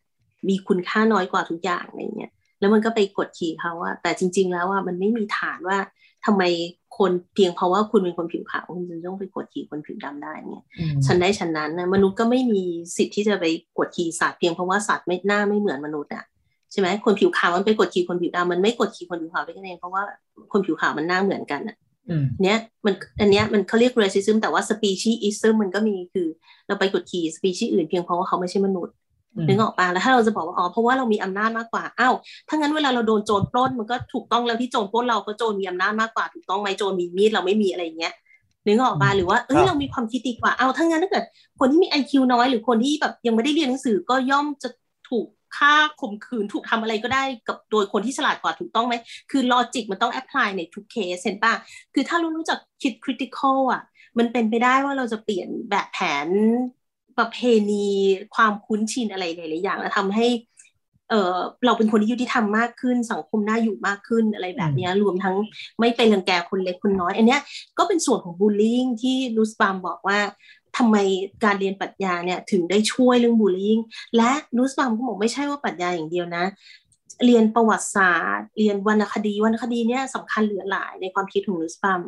มีคุณค่าน้อยกว่าทุกอย่างอะไรเงี้ยแล้วมันก็ไปกดขี่เขาว่าแต่จริง ๆ แล้วว่ามันไม่มีฐานว่าทำไมคนเพียงเพราะว่าคุณเป็นคนผิวขาวคุณจะต้องไปกดขี่คนผิวดำได้เนี่ยฉันได้ฉันนั้นนะมนุษย์ก็ไม่มีสิทธิ์ที่จะไปกดขี่สัตว์เพียงเพราะว่าสัตว์ไม่หน้าไม่เหมือนมนุษย์อะใช่ไหมคนผิวขาวมันไปกดขี่คนผิวดำมันไม่กดขี่คนผิวขาวได้แค่เองเพราะว่าคนผิวขาวมันหน้าเหมือนกันอะเนี้ยมันอันเนี้ยมันเขาเรียก racism แต่ว่า speciesism มันก็มีคือ เราไปกดขี่สปีชีส์อื่นเพียงเพราะว่าเขาไม่ใช่มนุษย์ นึกออกปะแล้วถ้าเราจะบอกว่าอ๋อเพราะว่าเรามีอำนาจมากกว่าอ้าวถ้างั้นเวลาเราโดนโจรปล้นมันก็ถูกต้องแล้วที่โจรปล้นเราก็โจรมีอำนาจมากกว่าถูกต้องไหมโจรมีมีดเราไม่มีอะไรอย่างเงี้ยนึกออกปะหรือว่าเอ้ยเรามีความคิดดีกว่าอ้าวถ้างั้นถ้าเกิดคนที่มีไอคิวน้อยหรือคนที่แบบยังไม่ได้เรียนหนังสือก็ย่อมจะถูกฆ่าข่มขืนถูกทำอะไรก็ได้กับโดยคนที่ฉลาดกว่าถูกต้องไหมคือ logic มันต้อง apply ในทุกเคสเห็นปะคือถ้าเรารู้จักคิด critical อะ มันเป็นไปได้ว่าเราจะเปลี่ยนแบบแผน ประเพณีความคุ้นชินอะไรหลายๆอย่าง แล้วทำให้ เออเราเป็นคนที่ยุติธรรมมากขึ้น สังคมน่าอยู่มากขึ้นอะไรแบบนี้รวมทั้งไม่เป็นรังแกคนเล็กคนน้อย อันเนี้ยก็เป็นส่วนของ bullying ที่ลูสปามบอกว่าทำไมการเรียนปรัชญาเนี่ยถึงได้ช่วยเรื่องบูลลิงและลูสปามก็บอกไม่ใช่ว่าปรัชญาอย่างเดียวนะเรียนประวัติศาสตร์ เรียนวรรณคดีวรรณคดีเนี่ยสำคัญเหลือหลายในความคิดของลูสปาม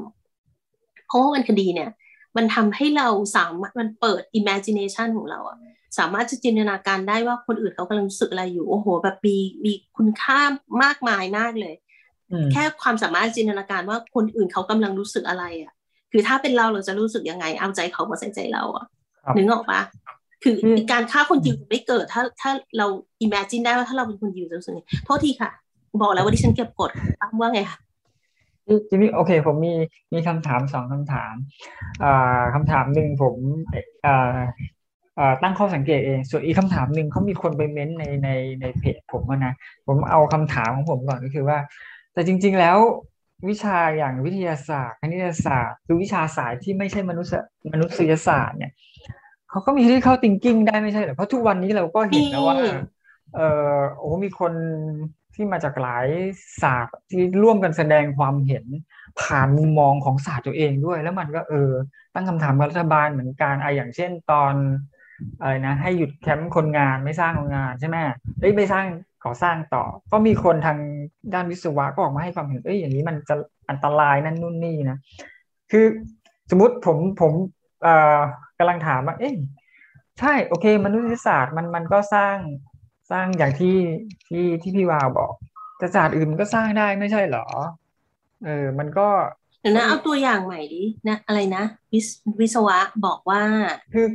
เพราะว่าวรรณคดีเนี่ย มันทำให้เราสามารถมันเปิด imagination ของเราอะสามารถจะจินตนาการได้ว่าคนอื่นเขากำลังรู้สึกอะไรอยู่ โอ้โห แบบมีมีคุณค่ามากมายมากเลย แค่ความสามารถจินตนาการว่าคนอื่นเขากำลังรู้สึกอะไรอะคือถ้าเป็นเราเราจะรู้สึกยังไง เอาใจเขามาใส่ใจเราอะนึกออกปะคือการฆ่าคนยิวไม่เกิดถ้าถ้าเรา imagine ได้ว่าถ้าเราเป็นคนยิวจะรู้สึกไงโทษทีค่ะ บอกแล้วว่าที่ฉันเก็บกดตั้งว่าไงคะ ทีนี้โอเค ผมมีมีคำถามสองคำถามอ่าคำถามหนึ่งผมอ่าตั้งข้อสังเกตเอง ส่วนอีกคำถามหนึ่งเขามีคนไปเม้นในในในเพจผมนะ ผมเอาคำถามของผมก่อนก็คือว่า แต่จริง ๆ แล้ววิชาอย่างวิทยาศาสตร์คณิตศาสตร์คือวิชาสายที่ไม่ใช่มนุษยมนุษยศาสตร์เนี่ยเขาก็มีที่เข้า thinking ได้ไม่ใช่เหรอเพราะทุกวันนี้เราก็เห็นนะว่า เออโอ้มีคน ที่มาจากหลายศาสตร์ที่ร่วมกันแสดงความเห็นผ่านมุมมองของศาสตร์ตัวเองด้วย แล้วมันก็เออ ตั้งคำถามกับรัฐบาลเหมือนกันไออย่างเช่นตอนอะไรนะให้หยุดแคมป์คนงานไม่สร้างโรงงานใช่ไหมเอ้ยไม่สร้างก่อสร้างต่อ ก็มีคนทางด้านวิศวะก็ออกมาให้ความเห็นเอ้ยอย่างนี้มันจะอันตรายนั่นนู่นนี่นะคือสมมติผมผมเอ่อกำลังถามว่าเอ้ยใช่โอเคมนุษยศาสตร์มันมันก็สร้าง สร้างอย่างที่ที่ที่พี่วาวบอกแต่ศาสตร์อื่นมันก็สร้างได้ไม่ใช่เหรอ เออ มันก็เดี๋ยวนะเอาตัวอย่างใหม่ดินะอะไรนะวิศวิศวะบอกว่าคือ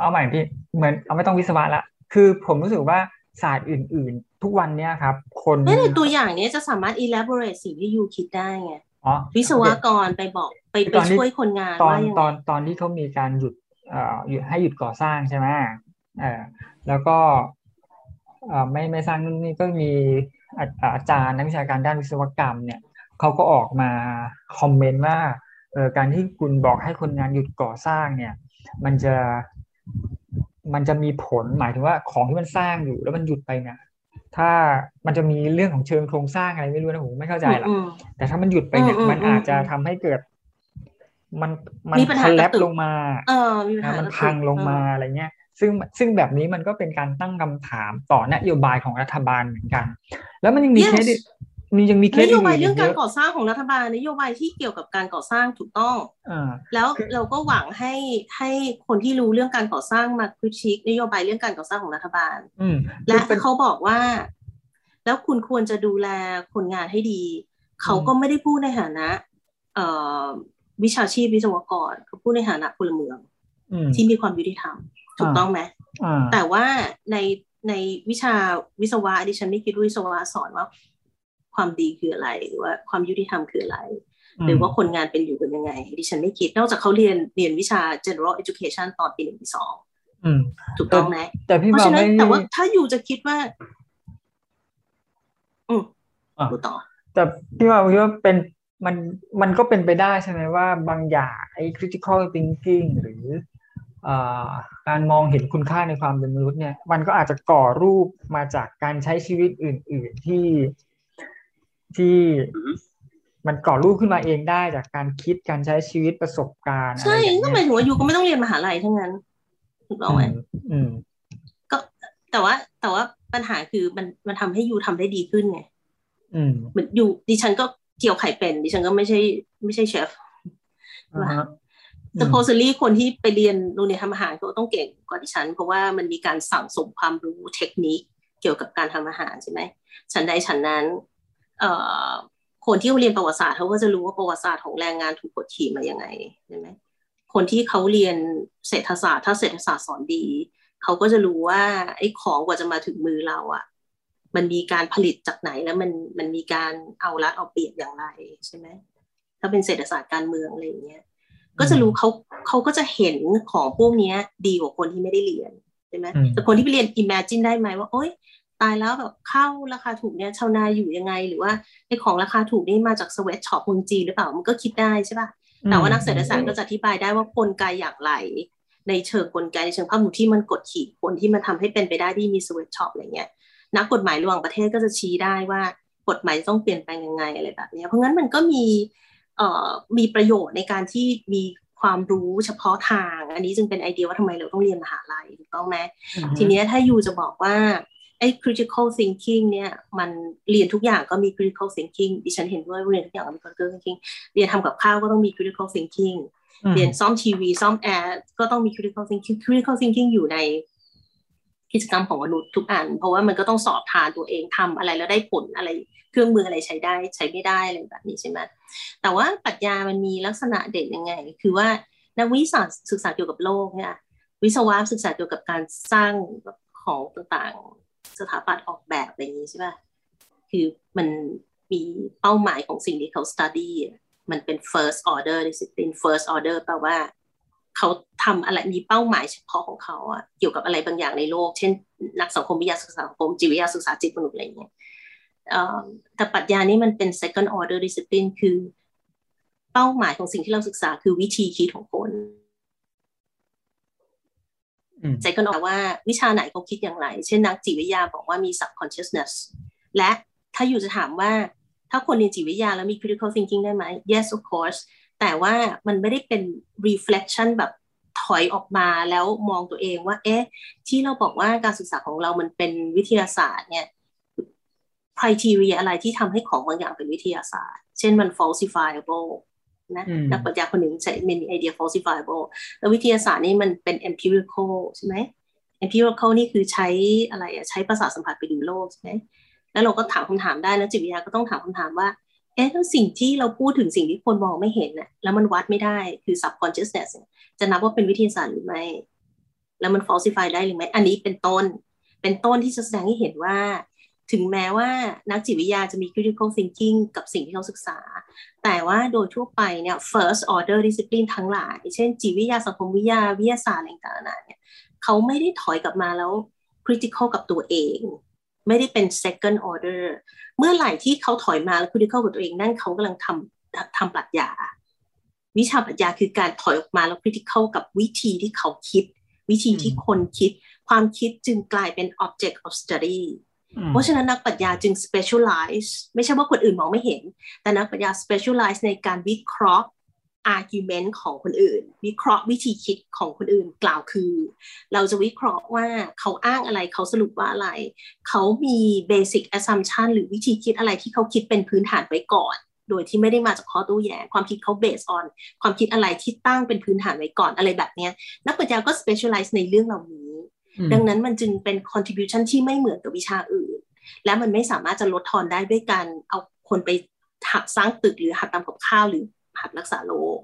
เอาใหม่พี่เหมือนเอาไม่ต้องวิศวะละคือผมรู้สึกว่าศาสตร์อื่น ๆ ทุกวันเนี้ยครับ คนเอ้ยในตัวอย่างเนี้ยจะสามารถ elaborate สิ่งที่ยูคิดได้ไงอ๋อวิศวกรไปบอกไปไปช่วยคนงานตอนว่ายังตไงอนตอนที่เขามีการหยุดเอ่อหยุดให้หยุดก่อสร้างใช่ไหมเออแล้วก็เอ่อ ไม่ไม่สร้างนู่นนี่ก็มีอาอาจารย์นักวิชาการด้านวิศวกรรมเนี่ยเขาก็ออกมาคอมเมนต์ว่าเออการที่คุณบอกให้คนงานหยุดก่อสร้างเนี่ย มันจะมันจะมีผลหมายถึงว่าของที่มันสร้างอยู่แล้วมันหยุดไปเนี่ยถ้ามันจะมีเรื่องของเชิงโครงสร้างอะไรไม่รู้นะผมไม่เข้าใจหรอกอืมแต่ถ้ามันหยุดไปเนี่ยอืมอืมมันอาจจะอืมทำให้เกิด มันมันมีปัญหาคอลแลกระบตุกลงมาเออมีปัญหานะมันกระตุกพังลงมาเอออะไรเงี้ย ซึ่งซึ่งแบบนี้มันก็เป็นการตั้งคำถามต่อนโยบายของรัฐบาลเหมือนกัน แล้วมันยังมี Yes เคสมียังมีเคนสโยอื่บายนๆเรื่อีองกการเยอะก่อสร้างของรัฐบาลนโยบายที่เกี่ยวกับการก่อสร้างถูกต้องอ่าแล้วคือเราก็หวังให้ให้คนที่รู้เรื่องการก่อสร้างมาคริติกนโยบายเรื่องการก่อสร้างของรัฐบาล อืมและคือเป็นเขาบอกว่า แล้วคุณควรจะดูแลคนงานให้ดี เขาก็ไม่ได้พูดในฐานะเอ่อวิชาชีพวิศวกรเขาพูดในฐานะพลเมืองอืมที่มีความยุติธรรม ถูกต้องไหมอ่าแต่ว่าในในวิชาวิศวะดิฉันไม่คิดว่าวิศวะสอนว่า ความดีคืออะไรหรือว่าความยุติธรรมคืออะไรหรือว่าคนงานเป็นอยู่กันยังไง ดิฉันไม่คิดนอกจากเขาเรียนเรียนวิชา general education ตอนปีหนึ่งปีสองอืมถูกต้องไหมแต่พี่เพราะว่าฉะนั้ไม่นแต่ว่าถ้าอยู่จะคิดว่า อืมอะดูต่อ แต่พี่ว่าพี่ว่าเป็นมันมันก็เป็นไปได้ใช่ไหมว่าบางอย่างไอ้ critical thinking หรืออ่า การมองเห็นคุณค่าในความเป็นมนุษย์เนี่ย มันก็อาจจะก่อรูปมาจากการใช้ชีวิตอื่น ๆที่ที่มันก่อรูปขึ้นมาเองได้จากการคิดการใช้ชีวิตประสบการณ์อะไรใช่อย่างก็เงี้หมายยถึงว่าอยู่ก็ไม่ต้องเรียนมหาลัยทั้งนั้นถูกต้องไหมอืมอืมก็แต่ว่าแต่ว่าปัญหาคือมันมันทำให้ยูทำได้ดีขึ้นไงอืมเหมือนยูดิฉันก็เกี่ยวไข่เป็น ดิฉันก็ไม่ใช่ ไม่ใช่เชฟอ่าฮะอืม supposedly คนที่ไปเรียนโรงเรียนทำอาหารเขาต้องเก่งกว่าดิฉัน เพราะว่ามันมีการสั่งสมความรู้เทคนิคเกี่ยวกับการทำอาหารใช่ไหมฉันใดฉันนั้นเอ่อคนที่เขาเรียนประวัติศาสตร์เขาก็จะรู้ว่าประวัติศาสตร์ของแรงงานถูกกดขี่มาอยังไงใช่ไหมคนที่เขาเรียนเศรษฐศาสตร์ ถ้าเศรษฐศาสตร์สอนดีเขาก็จะรู้ว่าไอ้ของกว่าจะมาถึงมือเราอะ่ะ มันมีการผลิตจากไหนแล้วมันมันมีการเอารัดเอาเปรียบอย่างไรใช่ไหมถ้าเป็นเศรษฐศาสตร์การเมืองอะไรอย่างเงี้ย ก็จะรู้เขาเขาก็จะเห็นของพวกเนี้ยดีกว่าคนที่ไม่ได้เรียนใช่ไหมอืมแต่คนที่ไปเรียน imagine ได้ไหมว่าโอ๊ยตายแล้วแบบข้าวราคาถูกเนี้ยชาวนาอยู่ยังไง หรือว่าไอ้ของราคาถูกนี่มาจาก sweatshop เมืองจีนหรือเปล่ามันก็คิดได้ใช่ป่ะแต่ว่านักเศรษฐศาสตร์ก็จะอธิบายได้ว่ากลไกอย่างไร ในเชิงกลไกในเชิงภาพมุมที่มันกดขี่คนที่มันทำให้เป็นไปได้ที่มี sweatshop อะไรเงี้ยนักกฎหมายระหว่างประเทศก็จะชี้ได้ว่ากฎหมายต้องเปลี่ยนแปลงยังไงอะไรแบบเนี้ยเพราะงั้นมันก็มีเอ่อ มีประโยชน์ในการที่มีความรู้เฉพาะทาง อันนี้จึงเป็นไอเดียว่าทำไมเราต้องเรียนมหาลัยถูกต้องไหมอืมทีเนี้ยถ้ายูจะบอกว่าไอ้ critical thinking เนี่ยมันเรียนทุกอย่างก็มี critical thinking ดิฉันเห็นด้วยว่าเรียนทุกอย่างก็มี critical thinking เรียนทำกับข้าวก็ต้องมี critical thinking อืมเรียนซ่อมทีวีซ่อมแอร์ก็ต้องมี critical thinking critical thinking อยู่ใน กิจกรรมของมนุษย์ทุกอัน เพราะว่ามันก็ต้องสอบทานตัวเองทำอะไรแล้วได้ผลอะไรเครื่องมืออะไรใช้ได้ใช้ไม่ได้อะไรแบบนี้ใช่ไหมแต่ว่าปรัชญามันมีลักษณะเด่นยังไง คือว่านักวิทยาศาสตร์ศึกษาเกี่ยวกับโลกเนี่ยวิศวะศึกษาเกี่ยวกับการสร้างของต่างๆ สถาปัตย์ออกแบบอะไรอย่างนี้ใช่ป่ะคือมันมีเป้าหมายของสิ่งที่เขา study มันเป็น first order discipline first order แปลว่า เขาทำอะไรมีเป้าหมายเฉพาะของเขาอะเกี่ยวกับอะไรบางอย่างในโลก เช่น นักสังคมวิทยาศึกษาสังคมจิตวิทยาศึกษาจิตมนุษย์อะไรอย่างเงี้ยแต่ปรัชญานี้มันเป็น second order discipline คือเป้าหมายของสิ่งที่เราศึกษาคือวิธีคิดของคนใจก็บอกว่าวิชาไหนเขาคิดอย่างไร เช่นนักจิตวิทยาบอกว่ามี subconsciousness และถ้าอยู่จะถามว่า ถ้าคนเรียนจิตวิทยาแล้วมี critical thinking ได้ไหม yes of course แต่ว่ามันไม่ได้เป็น reflection แบบถอยออกมาแล้วมองตัวเองว่า เอ๊ะ ที่เราบอกว่าการศึกษาของเรามันเป็นวิทยาศาสตร์เนี่ย criteria อะไรที่ทำให้ของบางอย่างเป็นวิทยาศาสตร์ เช่นมัน falsifiable นะนักปรัชญาคนหนึ่งใช้มีไอเดีย falsifiable แล้ววิทยาศาสตร์นี่มันเป็น empirical ใช่ไหม empirical นี่คือใช้อะไรอะใช้ประสาทสัมผัสไปดูโลกใช่ไหมแล้วเราก็ถามคำถามได้แล้วจิตวิทยาก็ต้องถามคำถามว่า เอ๊ะแล้วสิ่งที่เราพูดถึงสิ่งที่คนมองไม่เห็นน่ะ แล้วมันวัดไม่ได้คือ subconsciousness จะนับว่าเป็นวิทยาศาสตร์หรือไม่ แล้วมัน falsify ได้หรือไม่ อันนี้เป็นต้น เป็นต้นที่จะแสดงให้เห็นว่า ถึงแม้ว่านักจิตวิทยาจะมี critical thinking กับสิ่งที่เขาศึกษา แต่ว่าโดยทั่วไปเนี่ย first order discipline ทั้งหลาย เช่น จิตวิทยาสังคมวิทยาวิทยาศาสตร์อะไรต่างๆเนี่ยเขาไม่ได้ถอยกลับมาแล้ว critical กับตัวเอง ไม่ได้เป็น second order เมื่อไหร่ที่เขาถอยมาแล้ว critical กับตัวเองนั่นเขากำลังทำทำปรัชญา วิชาปรัชญาคือการถอยออกมาแล้ว critical กับวิธีที่เขาคิด วิธีที่คนคิด ความคิดจึงกลายเป็น object of study เพราะฉะนั้นนักปรัชญาจึง specialize ไม่ใช่ว่าคนอื่นมองไม่เห็น แต่นักปรัชญา specialize ในการวิเคราะห์ argument ของคนอื่น วิเคราะห์วิธีคิดของคนอื่นกล่าวคือ เราจะวิเคราะห์ว่าเขาอ้างอะไรเขาสรุปว่าอะไร เขามี basic assumption หรือวิธีคิดอะไรที่เขาคิดเป็นพื้นฐานไว้ก่อน โดยที่ไม่ได้มาจากข้อตู้แย้งความคิดเขา based on ความคิดอะไรที่ตั้งเป็นพื้นฐานไว้ก่อนอะไรแบบนี้นักปรัชญาก็ specialize ในเรื่องเหล่านี้ ดังนั้นมันจึงเป็น contribution ที่ไม่เหมือนกับวิชาอื่น และมันไม่สามารถจะลดทอนได้ด้วยการเอาคนไปหัดสร้างตึกหรือหัดทำกับข้าวหรือ หัดรักษาโรค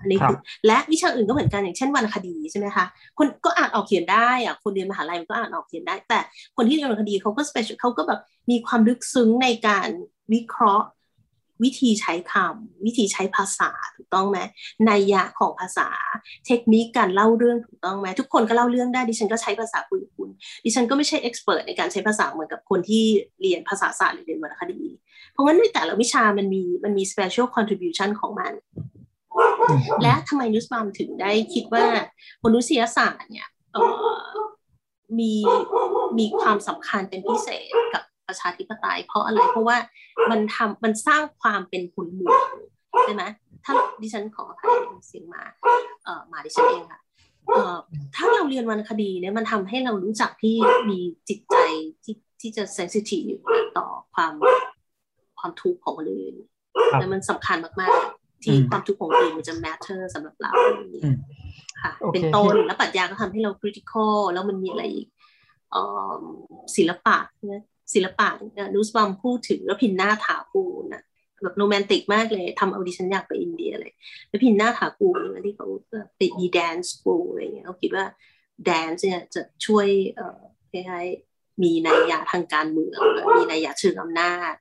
อันนี้คือและวิชาอื่นก็เหมือนกันอย่างเช่นวรรณคดีใช่ไหมคะคนก็อ่านออกเขียนได้อะคนเรียนมหาลัยมันก็อ่านออกเขียนได้ แต่คนที่เรียนวรรณคดีเขาก็สเปเชียลเขาก็แบบมีความลึกซึ้งในการวิเคราะห์วิธีใช้คำวิธีใช้ภาษาถูกต้องไหมนัยยะของภาษา เทคนิคการเล่าเรื่องถูกต้องไหมทุกคนก็เล่าเรื่องได้ดิฉันก็ใช้ภาษาคุยคุณดิฉันก็ไม่ใช่เอ็กซ์เพรสในการใช้ภาษาเหมือนกับคนที่เรียนภาษาศาสตร์หรือเรียนวรรณคดี เพราะงั้นในแต่ละวิชามันมีมันมี special contribution ของมัน และทำไมนุสบามถึงได้คิดว่ามนุษยศาสตร์เนี่ยมีมีความสำคัญเป็นพิเศษกับประชาธิปไตย เพราะอะไรเพราะว่ามันทำมันสร้างความเป็นพลเมืองใช่ไหมถ้าดิฉันขออภัยเสียงมาเอ่อมาดิฉันเองค่ะเอ่อถ้าเราเรียนวรรณคดีเนี่ยมันทำให้เรารู้จักที่มีจิตใจที่ที่จะเซนซิทีฟต่อความ ความทุกข์ของคนอื่นแล้วมันสำคัญมาก ๆ ที่ความทุกข์ของคนอื่นมันจะ matter สำหรับเราค่ะ เป็นต้นแล้วปรัชญาก็ทำให้เรา critical แล้วมันมีอะไรอีกศิลปะเนี่ยศิลปะนูสบัมพูดถึงแล้วพินหน้าถาปูนะแบบโรแมนติกมากเลยทำเอาดิฉันอยากไปอินเดียเลย แล้วพินหน้าถาปูเนี่ยที่เขาไปมี dance ปูอะไรเงี้ยเขาคิดว่า dance เนี่ยจะช่วยเอ่อคล้ายๆมีนัยยะทางการเมือง มีนัยยะเชิงอำนาจ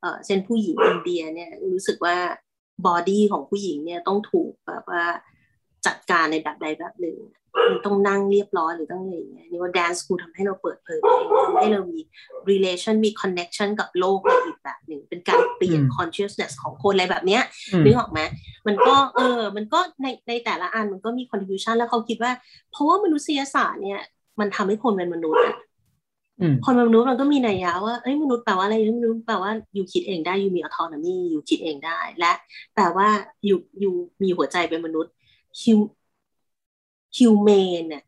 เอ่อเช่นผู้หญิงอินเดียเนี่ยรู้สึกว่า body ของผู้หญิงเนี่ยต้องถูกแบบว่าจัดการในแบบใดแบบหนึ่งมันต้องนั่งเรียบร้อยหรือต้องอะไรอย่างเงี้ยนี่ว่า dance school ทำให้เราเปิดเผยเองทำให้เรามี relation มี connection กับโลกในอีกแบบหนึ่ง เป็นการเปลี่ยน consciousness ของคนอะไรแบบเนี้ยนึกออกไหมมันก็เออ มันก็ในในแต่ละอันมันก็มี contribution แล้วเขาคิดว่า เพราะว่ามนุษยศาสตร์เนี่ย มันทำให้คนเป็นมนุษย์อะ คนมนุษย์มันก็มีนัยยะว่าเอ้ยมนุษย์แปลว่าอะไรมนุษย์แปลว่าอยู่คิดเองได้อยู่มีอ u t o n o m y อยู่คิดเองได้ และแปลว่าอยู่อยู่มีหัวใจเป็นมนุษย์ฮิวฮิวแมนเนี่ย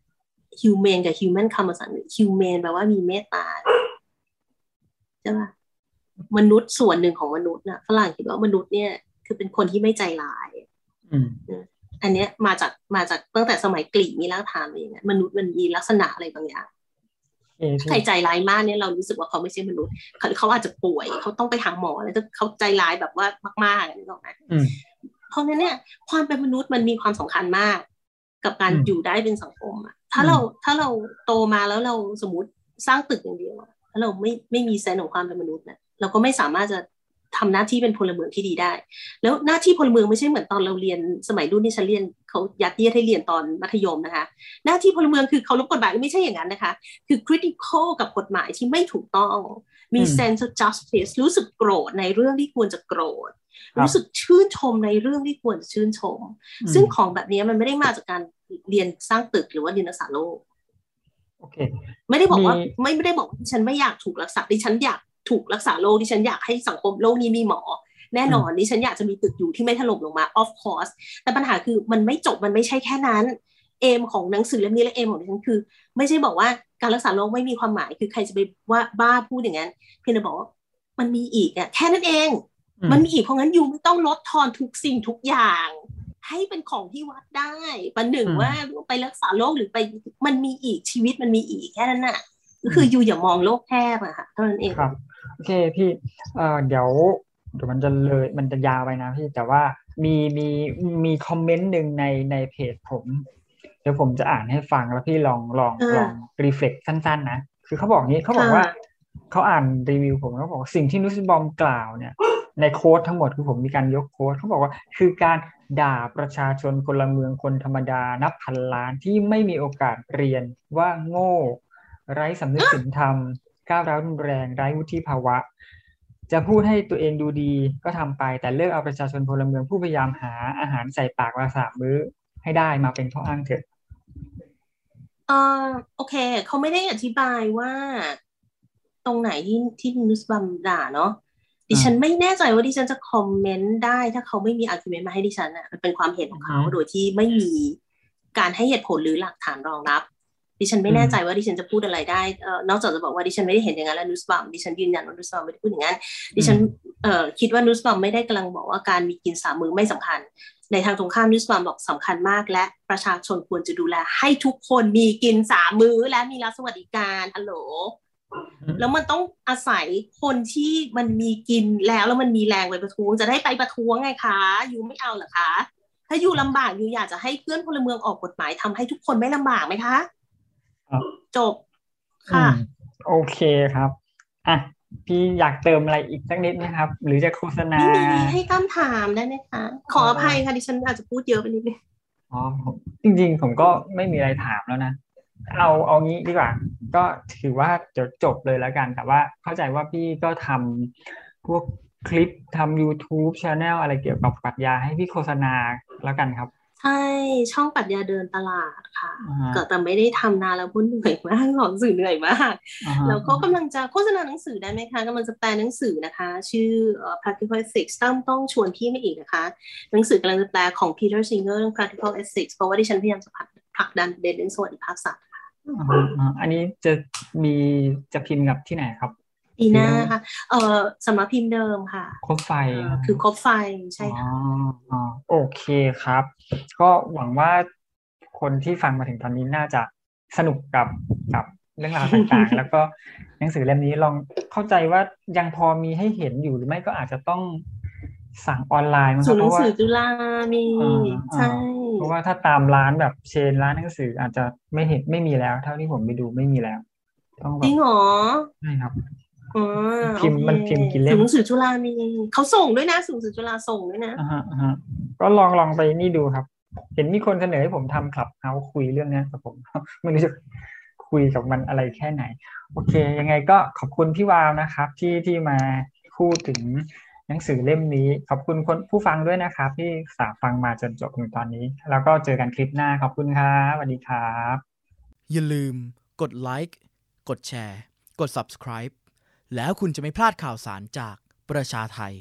ฮิวแมนกับฮิวแมนคำภาษาฮิวแมนแปลว่ามีเมตตาใช่ปะมนุษย์ส่วนหนึ่งของมนุษย์นะฝรั่งคิดว่ามนุษย์เนี่ย คือเป็นคนที่ไม่ใจร้ายอันเนี้ยมาจากมาจากตั้งแต่สมัยกรีกมีรากฐานมาอย่างเงี้ยมนุษย์มันมีลักษณะอะไรบางอย่าง ใครใจร้ายมากเนี่ยเรารู้สึกว่าเขาไม่ใช่มนุษย์เขาเขาอาจจะป่วยเขาต้องไปหาหมออะไรเขาใจร้ายแบบว่ามากๆนี่หรอกนะเพราะงั้นเนี่ย ความเป็นมนุษย์มันมีความสำคัญมาก กับการอยู่ได้เป็นสังคมอะถ้าเราถ้าเราโตมาแล้วเราสมมติสร้างตึกอย่างเดียวถ้าเราไม่ไม่มีเซนของความเป็นมนุษย์เนี่ยเราก็ไม่สามารถจะ ทำหน้าที่เป็นพลเมืองที่ดีได้ แล้วหน้าที่พลเมืองไม่ใช่เหมือนตอนเราเรียนสมัยรุ่นที่ฉันเรียนเขายัดเยียดให้เรียนตอนมัธยมนะคะ หน้าที่พลเมืองคือเขารพกฎหมายไม่ใช่อย่างนั้นนะคะ คือ critical กับกฎหมายที่ไม่ถูกต้อง มี sense of justice รู้สึกโกรธในเรื่องที่ควรจะโกรธ รู้สึกชื่นชมในเรื่องที่ควรจะชื่นชม ซึ่งของแบบนี้มันไม่ได้มาจากการเรียนสร้างตึกหรือว่าเรียนรักษาโลกโอเค ไม่ได้บอกว่าไม่ไม่ได้บอกดิฉันไม่อยากถูกรักษาดิฉันอยาก ถูกรักษาโรคดิฉันอยากให้สังคมโลกนี้มีหมอ แน่นอนดิฉันอยากจะมีตึกอยู่ที่ไม่ถล่มลงมา of course แต่ปัญหาคือมันไม่จบมันไม่ใช่แค่นั้นเอมของหนังสือเล่มนี้และเอมของดิฉันคือ ไม่ใช่บอกว่าการรักษาโรคไม่มีความหมายคือใครจะไปว่าบ้าพูดอย่างนั้นเพียงแต่บอกว่ามันมีอีกอะแค่นั้นเอง มันมีอีกเพราะงั้นยูไม่ต้องลดทอนทุกสิ่งทุกอย่าง ให้เป็นของที่วัดได้ปันหนึ่งว่าไปรักษาโรคหรือไปมันมีอีกชีวิตมันมีอีกแค่นั้นน่ะก็คืออยู่อย่ามองโลกแคบอะค่ะเท่านั้นเองครับ โอเคพี่เอ่อเดี๋ยวเดี๋ยวมันจะเลยมันจะยาวไปนะพี่แต่ว่ามีมีมีคอมเมนต์หนึ่งในในเพจผม เดี๋ยวผมจะอ่านให้ฟังแล้วพี่ลองลองลองรีเฟล็กสั้น ๆ นะคือเขาบอกงี้เขาบอกว่าเขาอ่านรีวิวผมเขาบอกสิ่งที่นุสบอมกล่าวเนี่ย ในโค้ดทั้งหมดคือผมมีการยกโค้ดเขาบอกว่าคือการด่าประชาชนพลเมืองคนธรรมดานับพันล้านที่ไม่มีโอกาสเรียนว่าโง่ ไร้สำนึกศีลธรรม ก้าวร้าวรุนแรงไร้วุฒิภาวะ จะพูดให้ตัวเองดูดีก็ทำไป แต่เลิกเอาประชาชนพลเมืองผู้พยายามหาอาหารใส่ปากมาสามมื้อให้ได้มาเป็นข้ออ้างเถิดเออโอเค เขาไม่ได้อธิบายว่า ตรงไหนที่ที่ Nussbaum ด่าเนาะดิฉันไม่แน่ใจว่าดิฉันจะ comment ได้ ถ้าเขาไม่มี argument มาให้ดิฉันอะมันเป็นความเห็นของเขาโดยที่ไม่มีการให้เหตุผลหรือหลักฐานรองรับ ดิฉันไม่แน่ใจว่าดิฉันจะพูดอะไรได้เอ่อนอกจากจะบอกว่าดิฉันไม่ได้เห็นอย่างนั้นแล้ว Nussbaum ดิฉันยืนยันว่า Nussbaum ไม่ได้พูดอย่างนั้นดิฉันเอ่อคิดว่านุสบัมไม่ได้กำลังบอกว่าการมีกินสามมือไม่สำคัญ ในทางตรงข้ามนุสบัมบอกสำคัญมากและประชาชนควรจะดูแล ให้ทุกคนมีกินสามมือและมีรัฐสวัสดิการฮัลโหลแล้วมันต้องอาศัยคนที่มันมีกินแล้วแล้วมันมีแรงไปประท้วง จะได้ไปประท้วงไงคะยูไม่เอาเหรอคะ ถ้าอยู่ลำบากอยู่อยากจะให้เพื่อนพลเมืองออกกฎหมายทำให้ทุกคนไม่ลำบากไหมคะ จบค่ะ โอเคครับอะพี่อยากเติมอะไรอีกสักนิดไหมครับ หรือจะโฆษณาให้คำถามได้ไหมคะ ขออภัยค่ะดิฉันอาจจะพูดเยอะไปนิดนึงอ๋อจริง ๆ ผมก็ไม่มีอะไรถามแล้วนะเอาเอางี้ดีกว่า ก็ถือว่าจะจบเลยแล้วกัน แต่ว่าเข้าใจว่าพี่ก็ทำพวกคลิปทำ YouTube Channel อะไรเกี่ยวกับปรัชญาให้พี่โฆษณาแล้วกันครับ ใช่ช่องปัดยาเดินตลาดค่ะ ก็แต่ไม่ได้ทำนานแล้วพุ่นเหนื่อยมากของสื่อเหนื่อยมากแล้วก็กำลังจะโฆษณาหนังสือได้ไหมคะกำลังจะแปลหนังสือนะคะ ชื่อ practical ethics ต้องต้องชวนพี่มาอีกนะคะ หนังสือกำลังจะแปลของ Peter Singer เรื่อง practical ethics เพราะว่าที่ฉันพยายามจะผลักดันเด่นสวัสดิภาพสัตว์ค่ะอันนี้จะมีจะพิมพ์กับที่ไหนครับ ปีหน้าค่ะ เอ่อสำนักพิมพ์เดิมค่ะ คบไฟ คือคบไฟใช่ค่ะอ๋อโอเคครับ ก็หวังว่าคนที่ฟังมาถึงตอนนี้น่าจะสนุกกับกับเรื่องราวต่างๆ แล้วก็หนังสือเล่มนี้ลองเข้าใจว่ายังพอมีให้เห็นอยู่หรือไม่ก็อาจจะต้องสั่งออนไลน์มั้งครับเพราะว่าจุฬามีใช่เพราะว่าถ้าตามร้านแบบเชนร้านหนังสืออาจจะไม่เห็นไม่มีแล้ว เท่าที่ผมไปดูไม่มีแล้วต้องแบบจริงเหรอใช่ครับ พิมพ์มันพิมพ์กี่เล่มสูงสื่อจุฬามีเขาส่งด้วยนะสูงสื่อจุฬาส่งด้วยนะอ่าฮะก็ลองลองไปนี่ดูครับ เห็นมีคนเสนอให้ผมทำคลับเฮาคุยเรื่องนี้กับผมไม่รู้จะคุยกับมันอะไรแค่ไหน โอเค ยังไงก็ขอบคุณพี่วาวนะครับ ที่ที่มาพูดถึงหนังสือเล่มนี้ ขอบคุณคนผู้ฟังด้วยนะครับ ที่สาฟังมาจนจบถึงตอนนี้ แล้วก็เจอกันคลิปหน้าขอบคุณครับสวัสดีครับ อย่าลืมกดไลค์กดแชร์ กด subscribe แล้วคุณจะไม่พลาดข่าวสารจากประชาไทย